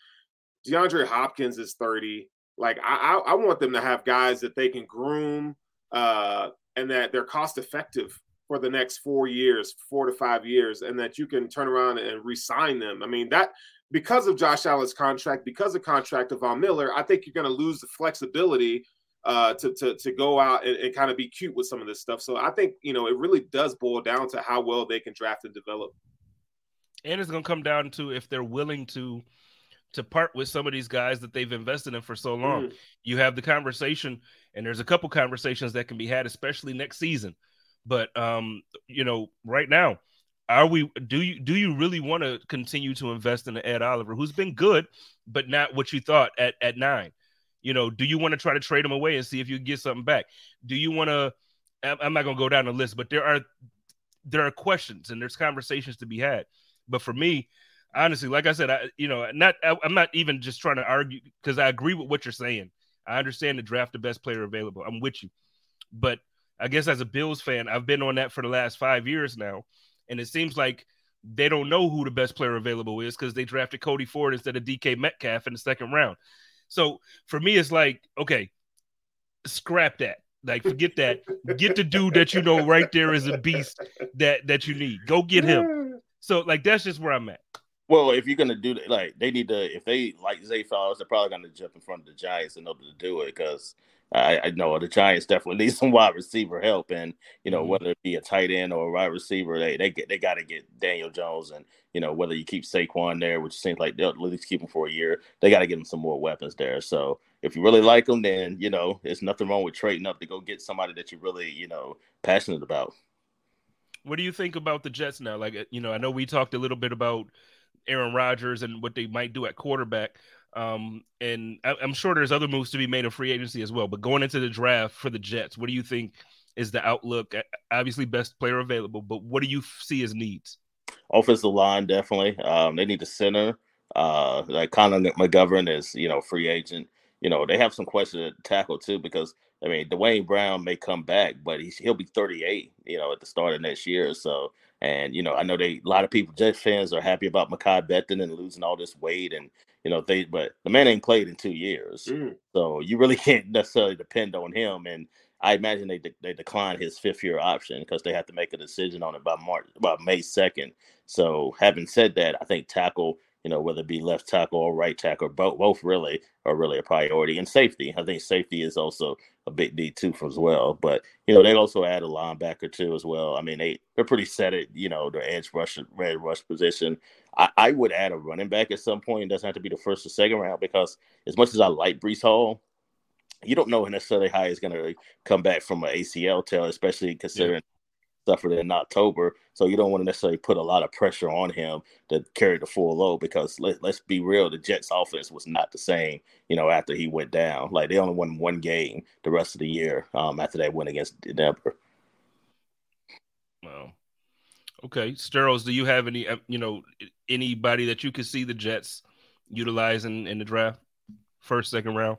DeAndre Hopkins is 30. Like I, I, I want them to have guys that they can groom uh, and that they're cost effective for the next four years, four to five years, and that you can turn around and re-sign them. I mean that because of Josh Allen's contract, because of contract of Von Miller, I think you're going to lose the flexibility uh, to, to to go out and, and kind of be cute with some of this stuff. So I think you know it really does boil down to how well they can draft and develop. And it's going to come down to if they're willing to to part with some of these guys that they've invested in for so long. Mm. You have the conversation, and there's a couple conversations that can be had, especially next season. But um, you know, right now, are we do you do you really want to continue to invest in Ed Oliver, who's been good, but not what you thought at at nine? You know, do you want to try to trade him away and see if you get something back? Do you want to? I'm not going to go down the list, but there are there are questions and there's conversations to be had. But for me, honestly, like I said, I you know, not I, I'm not even just trying to argue because I agree with what you're saying. I understand the draft the best player available. I'm with you, but I guess as a Bills fan, I've been on that for the last five years now, and it seems like they don't know who the best player available is because they drafted Cody Ford instead of DK Metcalf in the second round. So for me, it's like, okay, scrap that. Like, forget that. Get the dude that you know right there is a beast that that you need. Go get him. So like that's just where I'm at. Well, if you're gonna do that, like they need to, if they like Zay Flowers, they're probably gonna jump in front of the Giants in order to do it because I, I, know the Giants definitely need some wide receiver help, and you know mm-hmm. whether it be a tight end or a wide receiver, they they get they got to get Daniel Jones, and you know whether you keep Saquon there, which seems like they'll at least keep him for a year, they got to get him some more weapons there. So if you really like them, then you know there's nothing wrong with trading up to go get somebody that you really you know passionate about. What do you think about the Jets now? Like you know, I know we talked a little bit about Aaron Rodgers and what they might do at quarterback. Um, and I, am sure there's other moves to be made in free agency as well. But going into the draft for the Jets, what do you think is the outlook? Obviously, best player available, but what do you see as needs? Offensive line, definitely. Um, they need a center. Uh, like Connor McGovern is, you know, free agent. You know, they have some questions at tackle too because I mean, Duane Brown may come back, but he's, he'll be 38, you know, at the start of next year. So and you know, I know they a lot of people, Jets fans, are happy about Mekhi Becton and losing all this weight, and you know they, but the man ain't played in two years, mm. so you really can't necessarily depend on him. And I imagine they de- they declined his fifth year option because they have to make a decision on it by March, about May second. So having said that, I think tackle you know, whether it be left tackle or right tackle, both both really are really a priority. And safety, I think safety is also a big need too as well. But you know, they also add a linebacker too as well. I mean, they they're pretty set at you know their edge rush red rush position. I, I would add a running back at some point. It doesn't have to be the first or second round because as much as I like Breece Hall, you don't know necessarily how he's going to come back from an ACL tear, especially considering suffered in October. So you don't want to necessarily put a lot of pressure on him to carry the full load because let, let's be real, the Jets offense was not the same, you know, after he went down. Like they only won one game the rest of the year um, after that win against Denver. Well, okay. Sterles, do you have any, uh, you know, anybody that you could see the Jets utilizing in the draft, first, second round?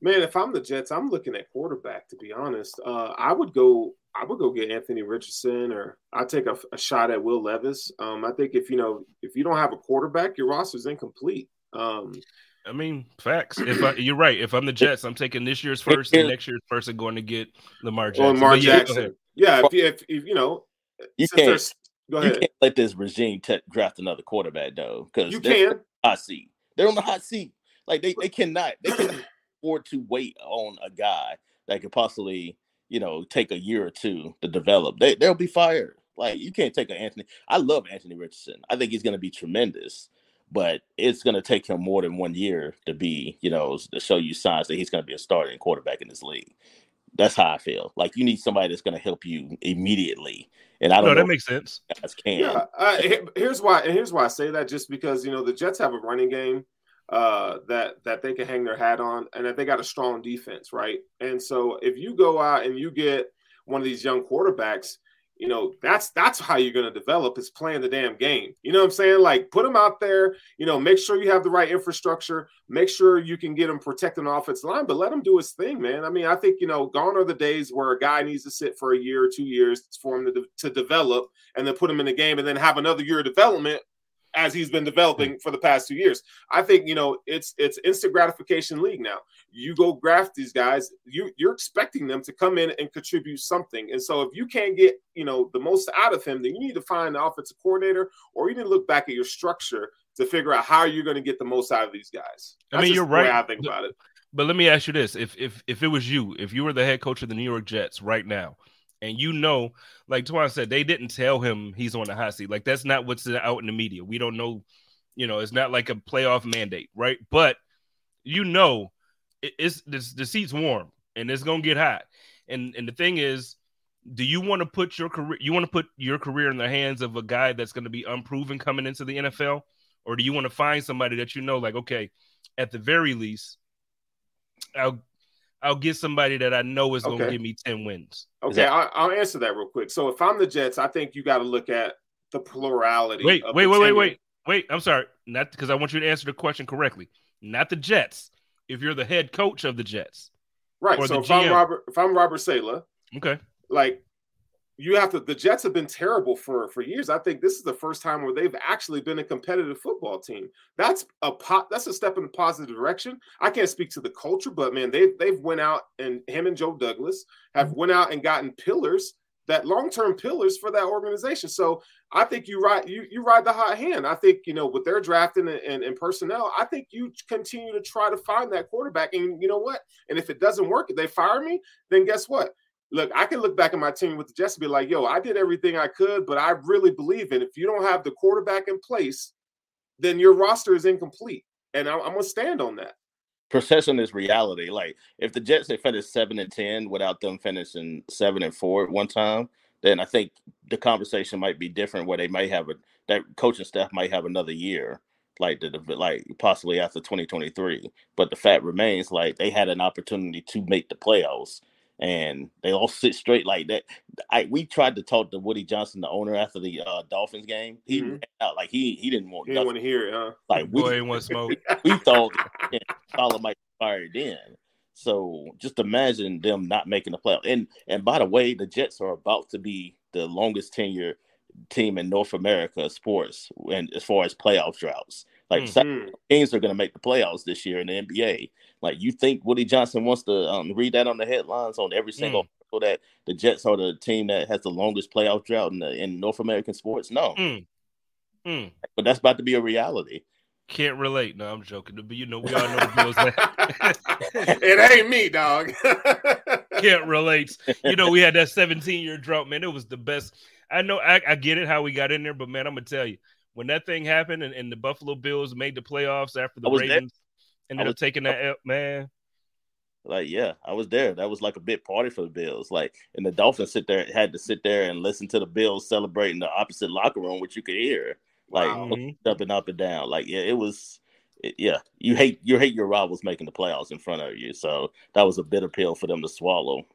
Man, if I'm the Jets, I'm looking at quarterback. To be honest, uh, I would go. I would go get Anthony Richardson, or I take a, a, shot at Will Levis. Um, I think if you know if you don't have a quarterback, your roster's incomplete. Um, I mean, facts. If I, you're right, if I'm the Jets, I'm taking this year's first and next year's first, and going to get Lamar Jackson. Lamar Jackson. Yeah, if, if, if, you know, you can't. Go ahead. You can't let this regime t- draft another quarterback though, because you can. Hot seat. They're on the hot seat. Like they, they cannot. They cannot afford to wait on a guy that could possibly, you know, take a year or two to develop. They they'll be fired. Like you can't take an Anthony. I love Anthony Richardson. I think he's going to be tremendous, but it's going to take him more than one year to be, you know, to show you signs that he's going to be a starting quarterback in this league. That's how I feel. Like you need somebody that's going to help you immediately. And I don't no, know that makes sense. Can. Yeah, uh, here's why. Here's why I say that. Just because you know the Jets have a running game uh, that that they can hang their hat on, and that they got a strong defense, right? And so if you go out and you get one of these young quarterbacks, you know that's that's how you're going to develop is playing the damn game. You know what I'm saying? Like put them out there. You know, make sure you have the right infrastructure. Make sure you can get them protecting the offensive line, but let him do his thing, man. I mean, I think you know, gone are the days where a guy needs to sit for a year or two years for him to, to develop, and then put him in the game, and then have another year of development as he's been developing for the past two years. I think you know it's it's instant gratification league now. You go graft these guys, you you're expecting them to come in and contribute something. And so if you can't get you know the most out of him, then you need to find the offensive coordinator, or you need to look back at your structure to figure out how you're going to get the most out of these guys. That's I mean, you're right. I think about it. But let me ask you this: if if if it was you, if you were the head coach of the New York Jets right now, and you know, like Twan said, they didn't tell him he's on the hot seat. Like that's not what's out in the media. We don't know, you know, it's not like a playoff mandate, right? But you know, it's, it's the seat's warm and it's gonna get hot. And and the thing is, do you want to put your career you want to put your career in the hands of a guy that's going to be unproven coming into the NFL or do you want to find somebody that you know like okay at the very least I'll I'll get somebody that I know is going to give me 10 wins. Okay, that- I'll, I'll, answer that real quick. So if I'm the Jets, I think you got to look at the plurality. Wait, wait, wait, wait, wait, wait. I'm sorry. Not because I want you to answer the question correctly. Not the Jets. If you're the head coach of the Jets. Right. So if GM. I'm Robert if I'm Robert Saleh, okay like you have to the Jets have been terrible for for years. I think this is the first time where they've actually been a competitive football team. That's a pot that's a step in the positive direction. I can't speak to the culture, but man, they've they've went out and him and Joe Douglas have mm-hmm. went out and gotten pillars that long-term pillars for that organization. So I think you ride you you ride the hot hand. I think you know with their drafting and, and, and, personnel, I think you continue to try to find that quarterback. And you know what? And if it doesn't work, if they fire me, then guess what? Look, I can look back at my team with the Jets and be like, yo, I did everything I could, but I really believe in if you don't have the quarterback in place, then your roster is incomplete. And I'm, I'm gonna stand on that. Perception is reality. Like if the Jets had finished seven and ten without them finishing seven and four at one time, then I think the conversation might be different. Where they might have a that coaching staff might have another year, like the like possibly after 2023. But the fact remains, like they had an opportunity to make the playoffs and they all sit straight like that. I we tried to talk to Woody Johnson, the owner, after the uh, Dolphins game. He mm-hmm. out like he he didn't want. He didn't want to hear it, huh? Like we didn't want smoke. We thought Tyler might fired in. So just imagine them not making the playoff. And and by the way, the Jets are about to be the longest tenure team in North America sports and as far as playoff droughts. Like mm-hmm. teams are going to make the playoffs this year in the NBA. Like you think Woody Johnson wants to um, read that on the headlines on every single mm. that the Jets are the team that has the longest playoff drought in, the, in North American sports? No, mm. Mm. but that's about to be a reality. Can't relate. No, I'm joking. But you know, we all know the Bills. it ain't me, dog. Can't relate. You know, we had that 17 year drought, man. It was the best. I know. I, I get it how we got in there, but man, I'm gonna tell you, when that thing happened and, and the Buffalo Bills made the playoffs after the Ravens there. ended up taking that up, man. Like, yeah, I was there. That was like a big party for the Bills. Like, and the Dolphins sit there had to sit there and listen to the Bills celebrating the opposite locker room, which you could hear, like wow. jumping up and down. Like, yeah, it was. It, yeah, you hate you hate your rivals making the playoffs in front of you. So that was a bitter pill for them to swallow.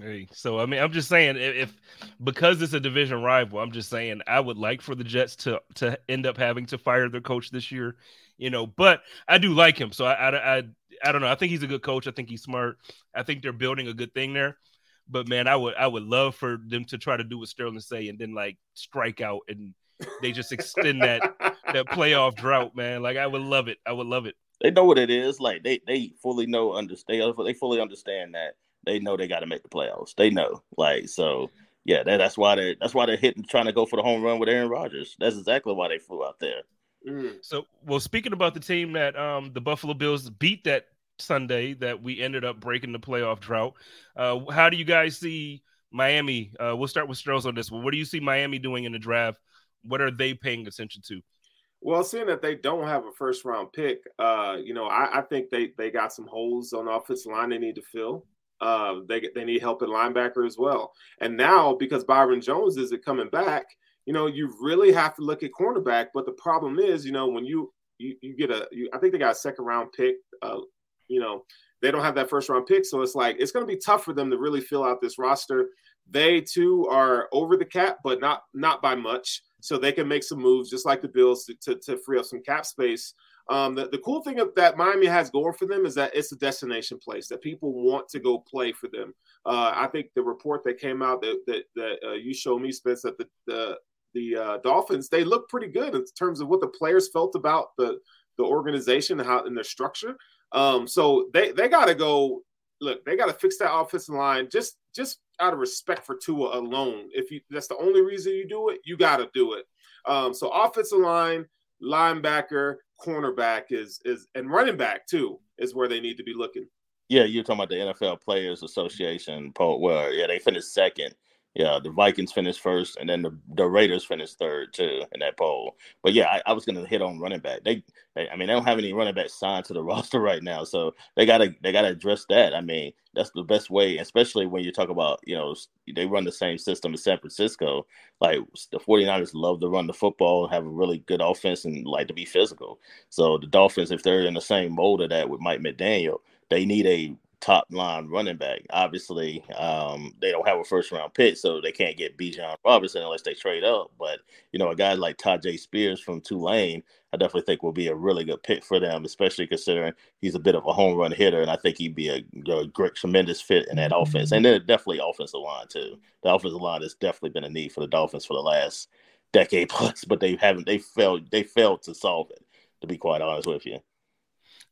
Hey, so I mean, I'm just saying if, if, because it's a division rival, I'm just saying I would like for the Jets to to end up having to fire their coach this year, you know. But I do like him, so I I I, I don't know. I think he's a good coach. I think he's smart. I think they're building a good thing there. But man, I would I would love for them to try to do what Sterling say and then like strike out and they just extend that that playoff drought, man. Like I would love it. I would love it. They know what it is. Like they they fully know understand. They fully understand that they know they got to make the playoffs. They know, like so. Yeah, that, that's why they that's why they're hitting trying to go for the home run with Aaron Rodgers. That's exactly why they flew out there. Mm. So, well, speaking about the team that um the Buffalo Bills beat that Sunday, that we ended up breaking the playoff drought. Uh, how do you guys see Miami? Uh, we'll start with Stros on this one. What do you see Miami doing in the draft? What are they paying attention to? Well, seeing that they don't have a first round pick, uh, you know, I, I, think they they got some holes on the offensive line they need to fill. Uh, they they need help at linebacker as well. And now because Byron Jones isn't coming back, you know, you really have to look at cornerback. But the problem is, you know, when you you, you get a, you, I think they got a second round pick. Uh, you know, they don't have that first round pick, so it's like it's going to be tough for them to really fill out this roster. They too are over the cap, but not not by much, so they can make some moves just like the Bills to, to, to free up some cap space. Um, the, the cool thing that Miami has going for them is that it's a destination place that people want to go play for them. Uh, I think the report that came out that that, that uh, you showed me, Spence, that the the, the uh, Dolphins they look pretty good in terms of what the players felt about the the organization and how in their structure. Um, so they they got to go. Look, they got to fix that offensive line just just out of respect for Tua alone. If you that's the only reason you do it, you got to do it. Um, so offensive line linebacker, cornerback is is and running back too is where they need to be looking. Yeah, you're talking about the NFL Players Association poll. Well, yeah, they finished second yeah, the Vikings finished first, and then the, the Raiders finished third too in that poll. But yeah, I, I was going to hit on running back. They, they, I mean, they don't have any running back signed to the roster right now, so they gotta they gotta address that. I mean, that's the best way, especially when you talk about you know they run the same system as San Francisco. Like the 49ers love to run the football, have a really good offense, and like to be physical. So the Dolphins, if they're in the same mold of that with Mike McDaniel, they need a top line running back. Obviously, um, they don't have a first round pick, so they can't get Bijan Robinson unless they trade up. But you know, a guy like Tyjae Spears from Tulane, I definitely think will be a really good pick for them, especially considering he's a bit of a home run hitter, and I think he'd be a, a great, tremendous fit in that offense. And then definitely offensive line too. The offensive line has definitely been a need for the Dolphins for the last decade plus, but they haven't. They failed. They failed to solve it. To be quite honest with you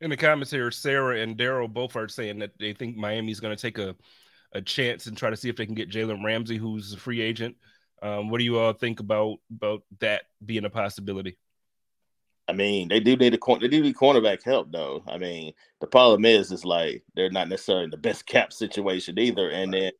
in the comments here, Sarah and Daryl both are saying that they think Miami's going to take a, a chance and try to see if they can get Jalen Ramsey, who's a free agent. Um, what do you all think about about that being a possibility? I mean, they do need a. They do need cornerback help, though. I mean, the problem is, is like they're not necessarily in the best cap situation either, and then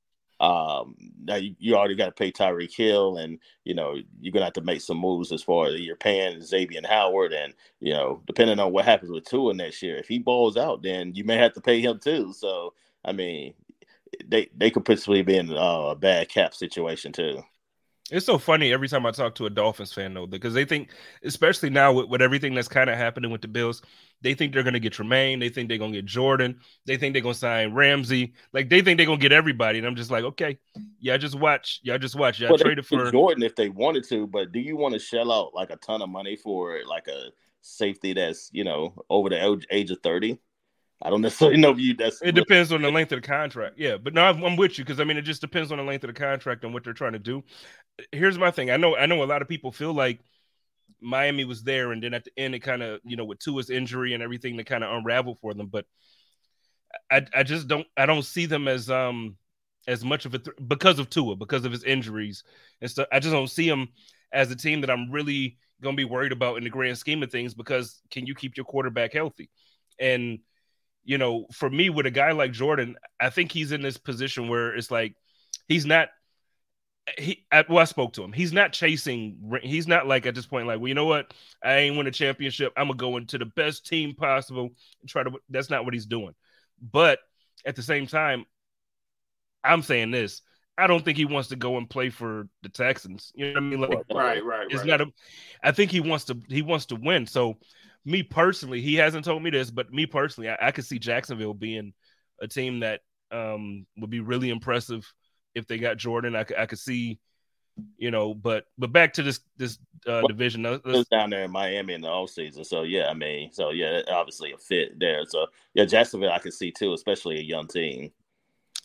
um, now you, you already got to pay Tyreek Hill, and you know you're gonna have to make some moves as far as you're paying Xavier Howard, and you know depending on what happens with Tua next year, if he balls out, then you may have to pay him too. So I mean, they they could possibly be in uh, a bad cap situation too. It's so funny every time I talk to a Dolphins fan though, because they think, especially now with, with everything that's kind of happening with the Bills, they think they're gonna get Tremaine, they think they're gonna get Jordan, they think they're gonna sign Ramsey, like they think they're gonna get everybody. And I'm just like, okay, yeah, just watch, y'all just watch. y'all well, traded for Jordan if they wanted to, but do you want to shell out like a ton of money for like a safety that's you know over the age of 30? I don't necessarily know if you. That's it depends on the length of the contract. Yeah, but no, I'm, I'm with you because I mean it just depends on the length of the contract and what they're trying to do. Here's my thing. I know I know a lot of people feel like Miami was there, and then at the end it kind of you know with Tua's injury and everything that kind of unraveled for them. But I I just don't I don't see them as um as much of a th- because of Tua because of his injuries and stuff. I just don't see him as a team that I'm really gonna be worried about in the grand scheme of things because can you keep your quarterback healthy and you know, for me with a guy like Jordan, I think he's in this position where it's like he's not he I, well, I spoke to him. He's not chasing. He's not like at this point, like, well, you know what? I ain't win a championship. I'm gonna go into the best team possible and try to. That's not what he's doing. But at the same time, I'm saying this. I don't think he wants to go and play for the Texans. You know what I mean? Like, right, right. It's right. not a. I think he wants to. He wants to win. So me personally, he hasn't told me this, but me personally, I, I could see Jacksonville being a team that um, would be really impressive if they got Jordan. I, I could see, you know, but but back to this this uh, well, division. Let's, down there in Miami in the off season, so yeah, I mean, so yeah, obviously a fit there. So yeah, Jacksonville I could see too, especially a young team.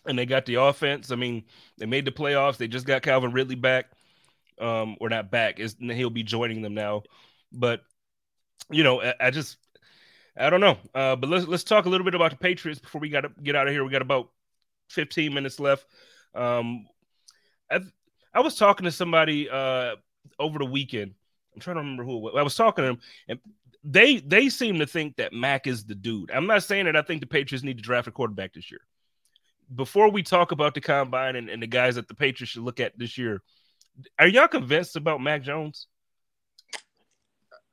And they got the offense. I mean, they made the playoffs. They just got Calvin Ridley back, um, or not back. Is he'll be joining them now, but you know, I, I just I don't know. Uh, but let's let's talk a little bit about the Patriots before we got to get out of here. We got about 15 minutes left. Um, I, I was talking to somebody uh, over the weekend. I'm trying to remember who I was talking to them, and they they seem to think that Mac is the dude. I'm not saying that I think the Patriots need to draft a quarterback this year. Before we talk about the combine and, and the guys that the Patriots should look at this year, are y'all convinced about Mac Jones?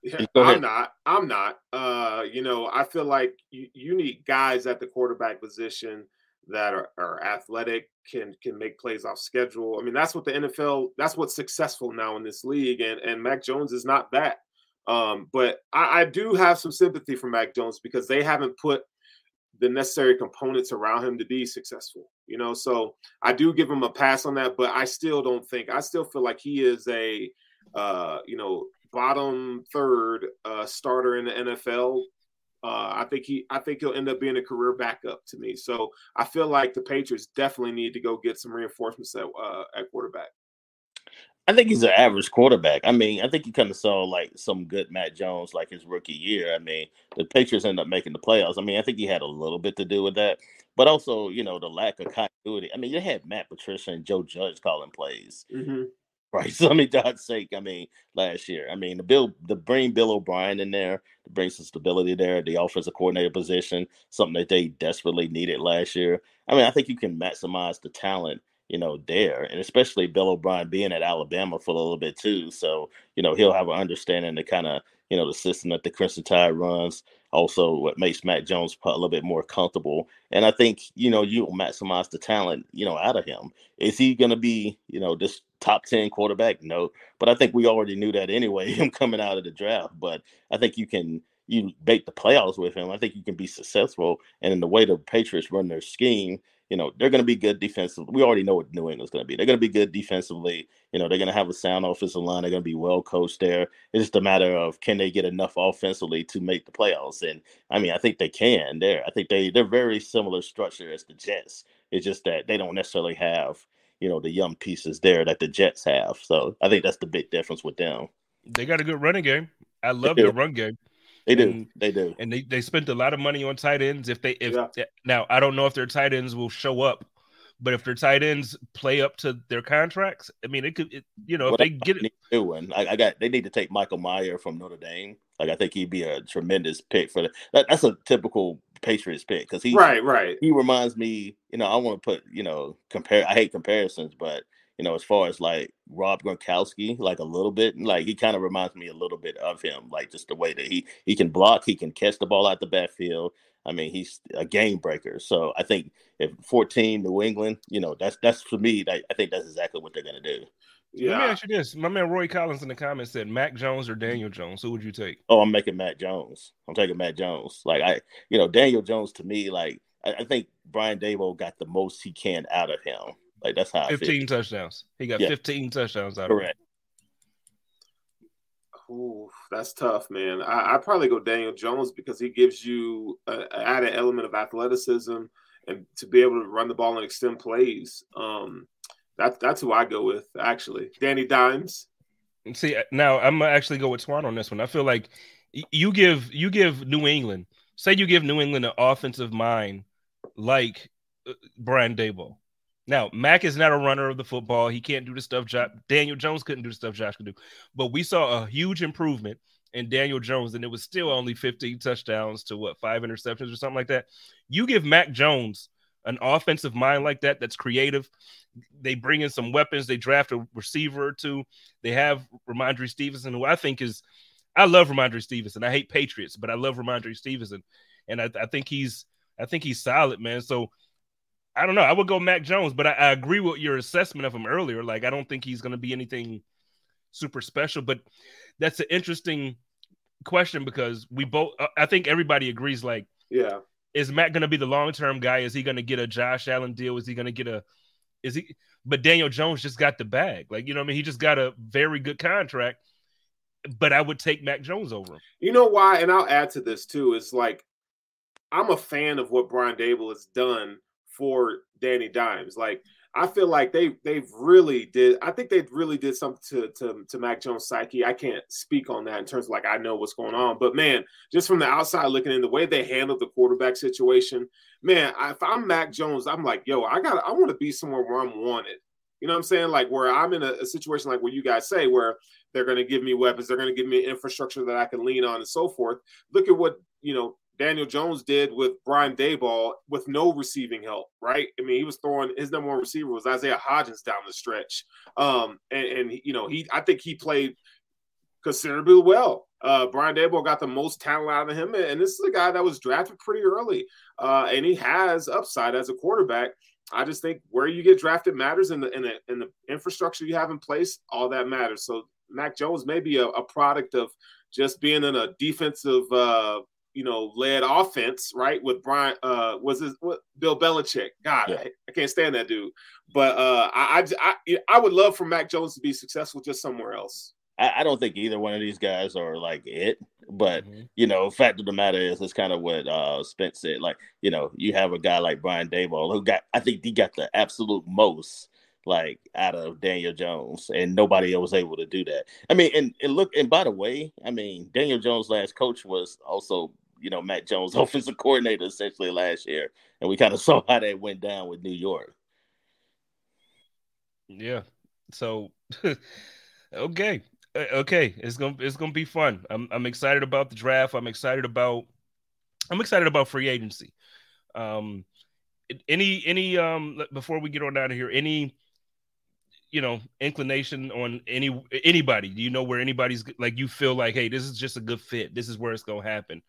Yeah, I'm not. I'm not. Uh, you know, I feel like you, you need guys at the quarterback position that are, are athletic, can can make plays off schedule. I mean, that's what the NFL. That's what's successful now in this league, and and Mac Jones is not that. Um, but I, I do have some sympathy for Mac Jones because they haven't put the necessary components around him to be successful. You know, so I do give him a pass on that, but I still don't think. I still feel like he is a uh, you know, bottom third uh, starter in the NFL. Uh, I think he, I think he'll end up being a career backup to me. So I feel like the Patriots definitely need to go get some reinforcements at, uh, at quarterback. I think he's an average quarterback. I mean, I think you kind of saw like some good Mac Jones like his rookie year. I mean, the Patriots ended up making the playoffs. I mean, I think he had a little bit to do with that, but also, you know, the lack of continuity. I mean, you had Matt Patricia and Joe Judge calling plays. Mm-hmm Right. So I mean, God's sake, I mean, last year, I mean, the Bill, the bring Bill O'Brien in there to bring some stability there, the offensive coordinator position, something that they desperately needed last year. I mean, I think you can maximize the talent, you know, there, and especially Bill O'Brien being at Alabama for a little bit too. So you know, he'll have an understanding to kind of you know the system that the Crimson Tide runs. Also, what makes Mac Jones a little bit more comfortable, and I think you know you'll maximize the talent you know out of him. Is he going to be you know this top 10 quarterback? No. But I think we already knew that anyway, him coming out of the draft. But I think you can you bake the playoffs with him. I think you can be successful. And in the way the Patriots run their scheme, you know, they're going to be good defensively. We already know what New England's going to be. They're going to be good defensively. You know, they're going to have a sound offensive line. They're going to be well coached there. It's just a matter of can they get enough offensively to make the playoffs. And I mean, I think they can. There, I think they they're very similar structure as the Jets. It's just that they don't necessarily have you know the young pieces there that the Jets have. So I think that's the big difference with them. They got a good running game. I love their run game. They do. And, they do. And they, they spent a lot of money on tight ends. If they if yeah. Eh, now I don't know if their tight ends will show up, but if their tight ends play up to their contracts, I mean it could it, you know well, if they get it doing. I, I, got they need to take Michael Mayer from Notre Dame. Like I think he'd be a tremendous pick for that. That's a typical Patriots pick because he right right he reminds me. You know, I want to put you know compare. I hate comparisons, but you know, as far as like Rob Gronkowski, like a little bit, like he kind of reminds me a little bit of him, like just the way that he he can block, he can catch the ball out the backfield. I mean, he's a game breaker. So I think if 14 New England, you know, that's that's for me. I think that's exactly what they're gonna do. Yeah. Let me ask you this. My man Roy Collins in the comments said Mac Jones or Daniel Jones. Who would you take? Oh, I'm making Mac Jones. I'm taking Mac Jones. Like I, you know, Daniel Jones to me, like I, I think Brian Daboll got the most he can out of him. Like that's how 15 touchdowns. He got yeah. 15 touchdowns out Correct. of him. Ooh, that's tough, man. I, I probably go Daniel Jones because he gives you an added element of athleticism and to be able to run the ball and extend plays. Um, that's that's who I go with actually. Danny Dimes. See now, I'm gonna actually go with Twan on this one. I feel like you give you give New England, say you give New England an offensive mind like uh, Brian Daboll. Now, Mac is not a runner of the football. He can't do the stuff Josh, Daniel Jones couldn't do the stuff Josh could do. But we saw a huge improvement in Daniel Jones, and it was still only 15 touchdowns to what five interceptions or something like that. You give Mac Jones an offensive mind like that that's creative. They bring in some weapons. They draft a receiver or two. They have Rhamondre Stevenson, who I think is I love Rhamondre Stevenson. I hate Patriots, but I love Rhamondre Stevenson, and I, I, think he's I think he's solid, man. So I don't know. I would go Mac Jones, but I, I agree with your assessment of him earlier. Like I don't think he's going to be anything super special, but that's an interesting question because we both uh, I think everybody agrees like yeah is Matt going to be the long term guy? Is he going to get a Josh Allen deal? Is he going to get a? Is he? But Daniel Jones just got the bag. Like you know, what I mean, he just got a very good contract. But I would take Mac Jones over him. You know why? And I'll add to this too. Is like I'm a fan of what Brian Daboll has done for Danny Dimes. Like I feel like they they've really did. I think they really did something to to to Mac Jones' psyche. I can't speak on that in terms of like I know what's going on, but man, just from the outside looking in, the way they handled the quarterback situation, man, if I'm Mac Jones, I'm like, yo, I got I want to be somewhere where I'm wanted. You know what I'm saying? Like where I'm in a, a situation like what you guys say, where they're going to give me weapons, they're going to give me infrastructure that I can lean on, and so forth. Look at what you know Daniel Jones did with Brian Daboll with no receiving help, right? I mean, he was throwing his number one receiver was Isaiah Hodgins down the stretch. Um, and, and you know, he I think he played considerably well. Uh, Brian Daboll got the most talent out of him, and this is a guy that was drafted pretty early, uh, and he has upside as a quarterback. I just think where you get drafted matters, and the in the in the infrastructure you have in place, all that matters. So Mac Jones may be a, a product of just being in a defensive uh, you know, led offense, right? With Brian, uh, was this what Bill Belichick? God, yeah. I, I, can't stand that dude. But uh, I, I, I would love for Mac Jones to be successful just somewhere else. I, I don't think either one of these guys are like it, but mm-hmm. you know, fact of the matter is, it's kind of what uh Spence said. Like, you know, you have a guy like Brian Daboll who got, I think he got the absolute most like out of Daniel Jones, and nobody else was able to do that. I mean, and, and look, and by the way, I mean Daniel Jones' last coach was also you know Matt Jones, offensive coordinator, essentially last year, and we kind of saw how that went down with New York. Yeah. So okay. Uh, okay, it's gonna it's gonna be fun. I'm I'm excited about the draft. I'm excited about I'm excited about free agency. Um, any any um before we get on out of here, any you know inclination on any anybody? Do you know where anybody's like you feel like, hey, this is just a good fit. This is where it's gonna happen.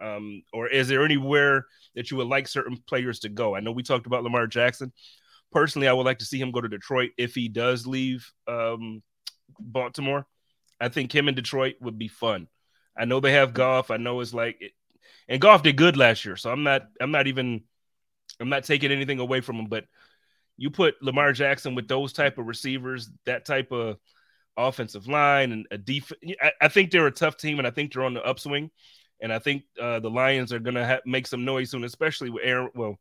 Um, or is there anywhere that you would like certain players to go? I know we talked about Lamar Jackson. Personally, I would like to see him go to Detroit if he does leave um, Baltimore. I think him in Detroit would be fun. I know they have Goff. I know it's like, and Goff did good last year, so I'm not. I'm not even. I'm not taking anything away from him, but you put Lamar Jackson with those type of receivers, that type of offensive line, and a defense. I, I, think they're a tough team, and I think they're on the upswing. And I think uh, the Lions are going to ha- make some noise soon, especially with Aaron. Well,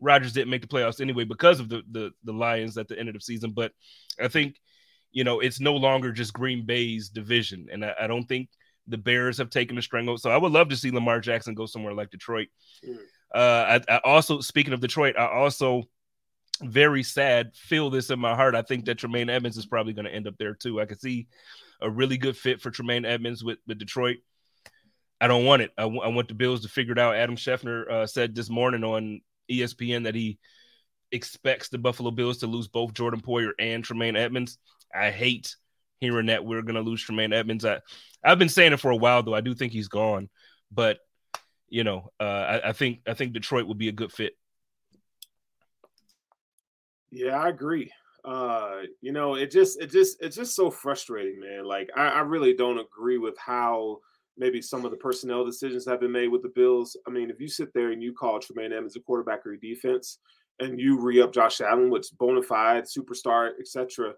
Rodgers didn't make the playoffs anyway because of the, the the Lions at the end of the season, but I think you know, it's no longer just Green Bay's division. And I, I don't think the Bears have taken the string. So I would love to see Lamar Jackson go somewhere like Detroit. Mm. Uh, I, I, also, speaking of Detroit, I also very sad feel this in my heart. I think that Tremaine Edmunds is probably going to end up there too. I could see a really good fit for Tremaine Edmunds with, with Detroit. I don't want it. I, w- I want the Bills to figure it out. Adam Schefter uh, said this morning on ESPN that he expects the Buffalo Bills to lose both Jordan Poyer and Tremaine Edmunds. I hate hearing that we're going to lose Tremaine Edmunds. I, I've been saying it for a while, though. I do think he's gone, but you know, uh, I, I think I think Detroit would be a good fit. Yeah, I agree. Uh, you know, it just it just it's just so frustrating, man. Like I, I really don't agree with how maybe some of the personnel decisions that have been made with the Bills. I mean, if you sit there and you call Tremaine Edmunds a quarterback or a defense, and you re up Josh Allen, which bona fide superstar, etc.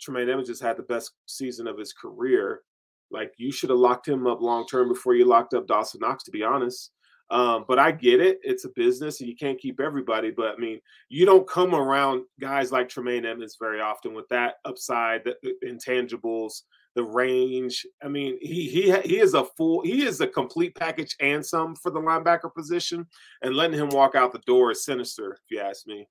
Tremaine Edmunds just had the best season of his career. Like you should have locked him up long term before you locked up Dawson Knox, to be honest. Um, but I get it; it's a business, and you can't keep everybody. But I mean, you don't come around guys like Tremaine Edmunds very often with that upside, the intangibles, the range. I mean, he he he is a full, he is a complete package and some for the linebacker position. And letting him walk out the door is sinister, if you ask me.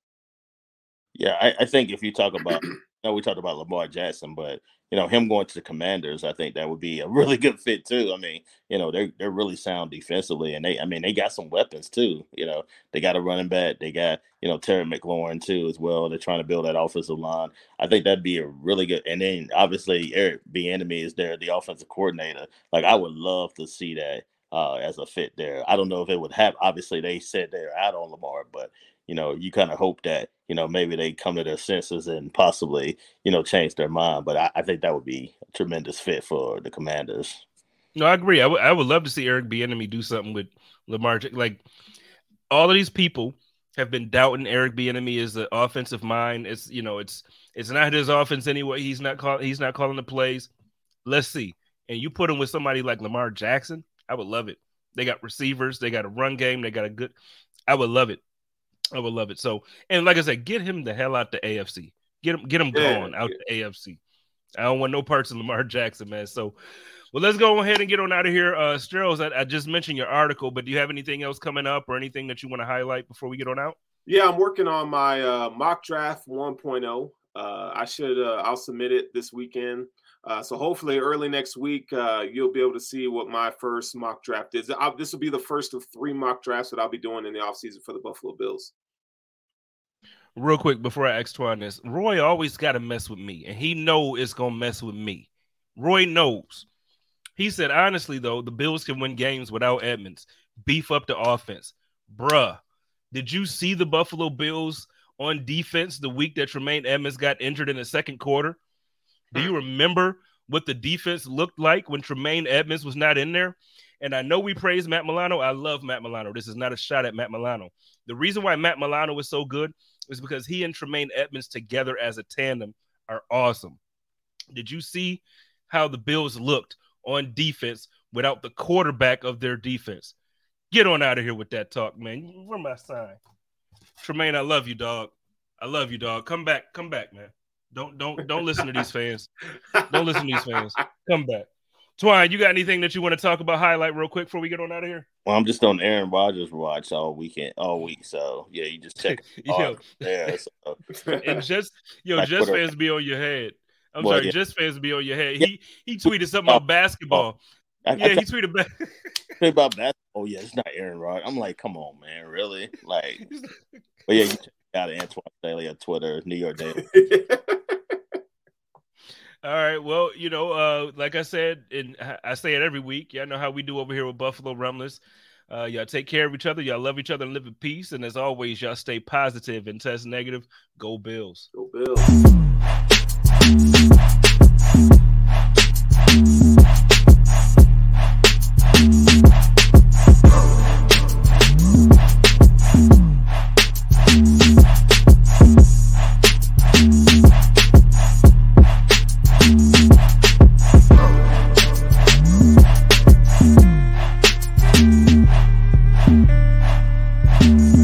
Yeah, I, I think if you talk about know we talked about Lamar Jackson, but you know him going to the Commanders, I think that would be a really good fit too. I mean, you know they're they're really sound defensively, and they I mean they got some weapons too. You know they got a running back, they got you know Terry McLaurin too as well. They're trying to build that offensive line. I think that'd be a really good. And then obviously Eric Bieniemy is there, the offensive coordinator. Like I would love to see that uh, as a fit there. I don't know if it would have. Obviously, they said they're out on Lamar, but you know, you kind of hope that, you know, maybe they come to their senses and possibly, you know, change their mind. But I, I think that would be a tremendous fit for the commanders. No, I agree. I, w- I would love to see Eric Bieniemy do something with Lamar. Like all of these people have been doubting Eric Bieniemy as the offensive mind. It's you know, it's it's not his offense anyway. He's not call, he's not calling the plays. Let's see. And you put him with somebody like Lamar Jackson, I would love it. They got receivers, they got a run game, they got a good. I would love it. I would love it. So, and like I said, get him the hell out the AFC. Get him, get him yeah, going out yeah. the AFC. I don't want no parts of Lamar Jackson, man. So, well, let's go ahead and get on out of here. Uh, Sterles, I, I just mentioned your article, but do you have anything else coming up or anything that you want to highlight before we get on out? Yeah, I'm working on my uh, mock draft 1.0. Uh, I should, uh, I'll submit it this weekend. Uh, so hopefully, early next week, uh, you'll be able to see what my first mock draft is. I'll, this will be the first of three mock drafts that I'll be doing in the offseason for the Buffalo Bills. Real quick before I ask Twan this, Roy always got to mess with me, and he know it's gonna mess with me. Roy knows. He said, honestly though, the Bills can win games without Edmunds. Beef up the offense, bruh. Did you see the Buffalo Bills on defense the week that Tremaine Edmunds got injured in the second quarter? Do you remember what the defense looked like when Tremaine Edmunds was not in there? And I know we praise Matt Milano. I love Matt Milano. This is not a shot at Matt Milano. The reason why Matt Milano was so good is because he and Tremaine Edmunds together as a tandem are awesome. Did you see how the Bills looked on defense without the quarterback of their defense? Get on out of here with that talk, man. Where my sign? Tremaine, I love you, dog. I love you, dog. Come back. Come back, man. Don't don't don't listen to these fans. Don't listen to these fans. Come back. Twan, you got anything that you want to talk about, highlight real quick before we get on out of here? Well, I'm just on Aaron Rodgers watch all weekend, all week. So yeah, you just check. yo, there, so. and just yo, just fans be on your head. I'm well, sorry, yeah. just fans be on your head. He he tweeted something about oh. basketball. Oh. I, yeah, I, he tweeted about about basketball. Oh yeah, it's not Aaron Rod. I'm like, come on, man, really? Like, but yeah, you check out Antoine Staley on Twitter, New York Daily. All right. Well, you know, uh, like I said, and I say it every week. Y'all know how we do over here with Buffalo Rumblings. Uh, y'all take care of each other. Y'all love each other and live in peace. And as always, y'all stay positive and test negative. Go Bills. Go Bills.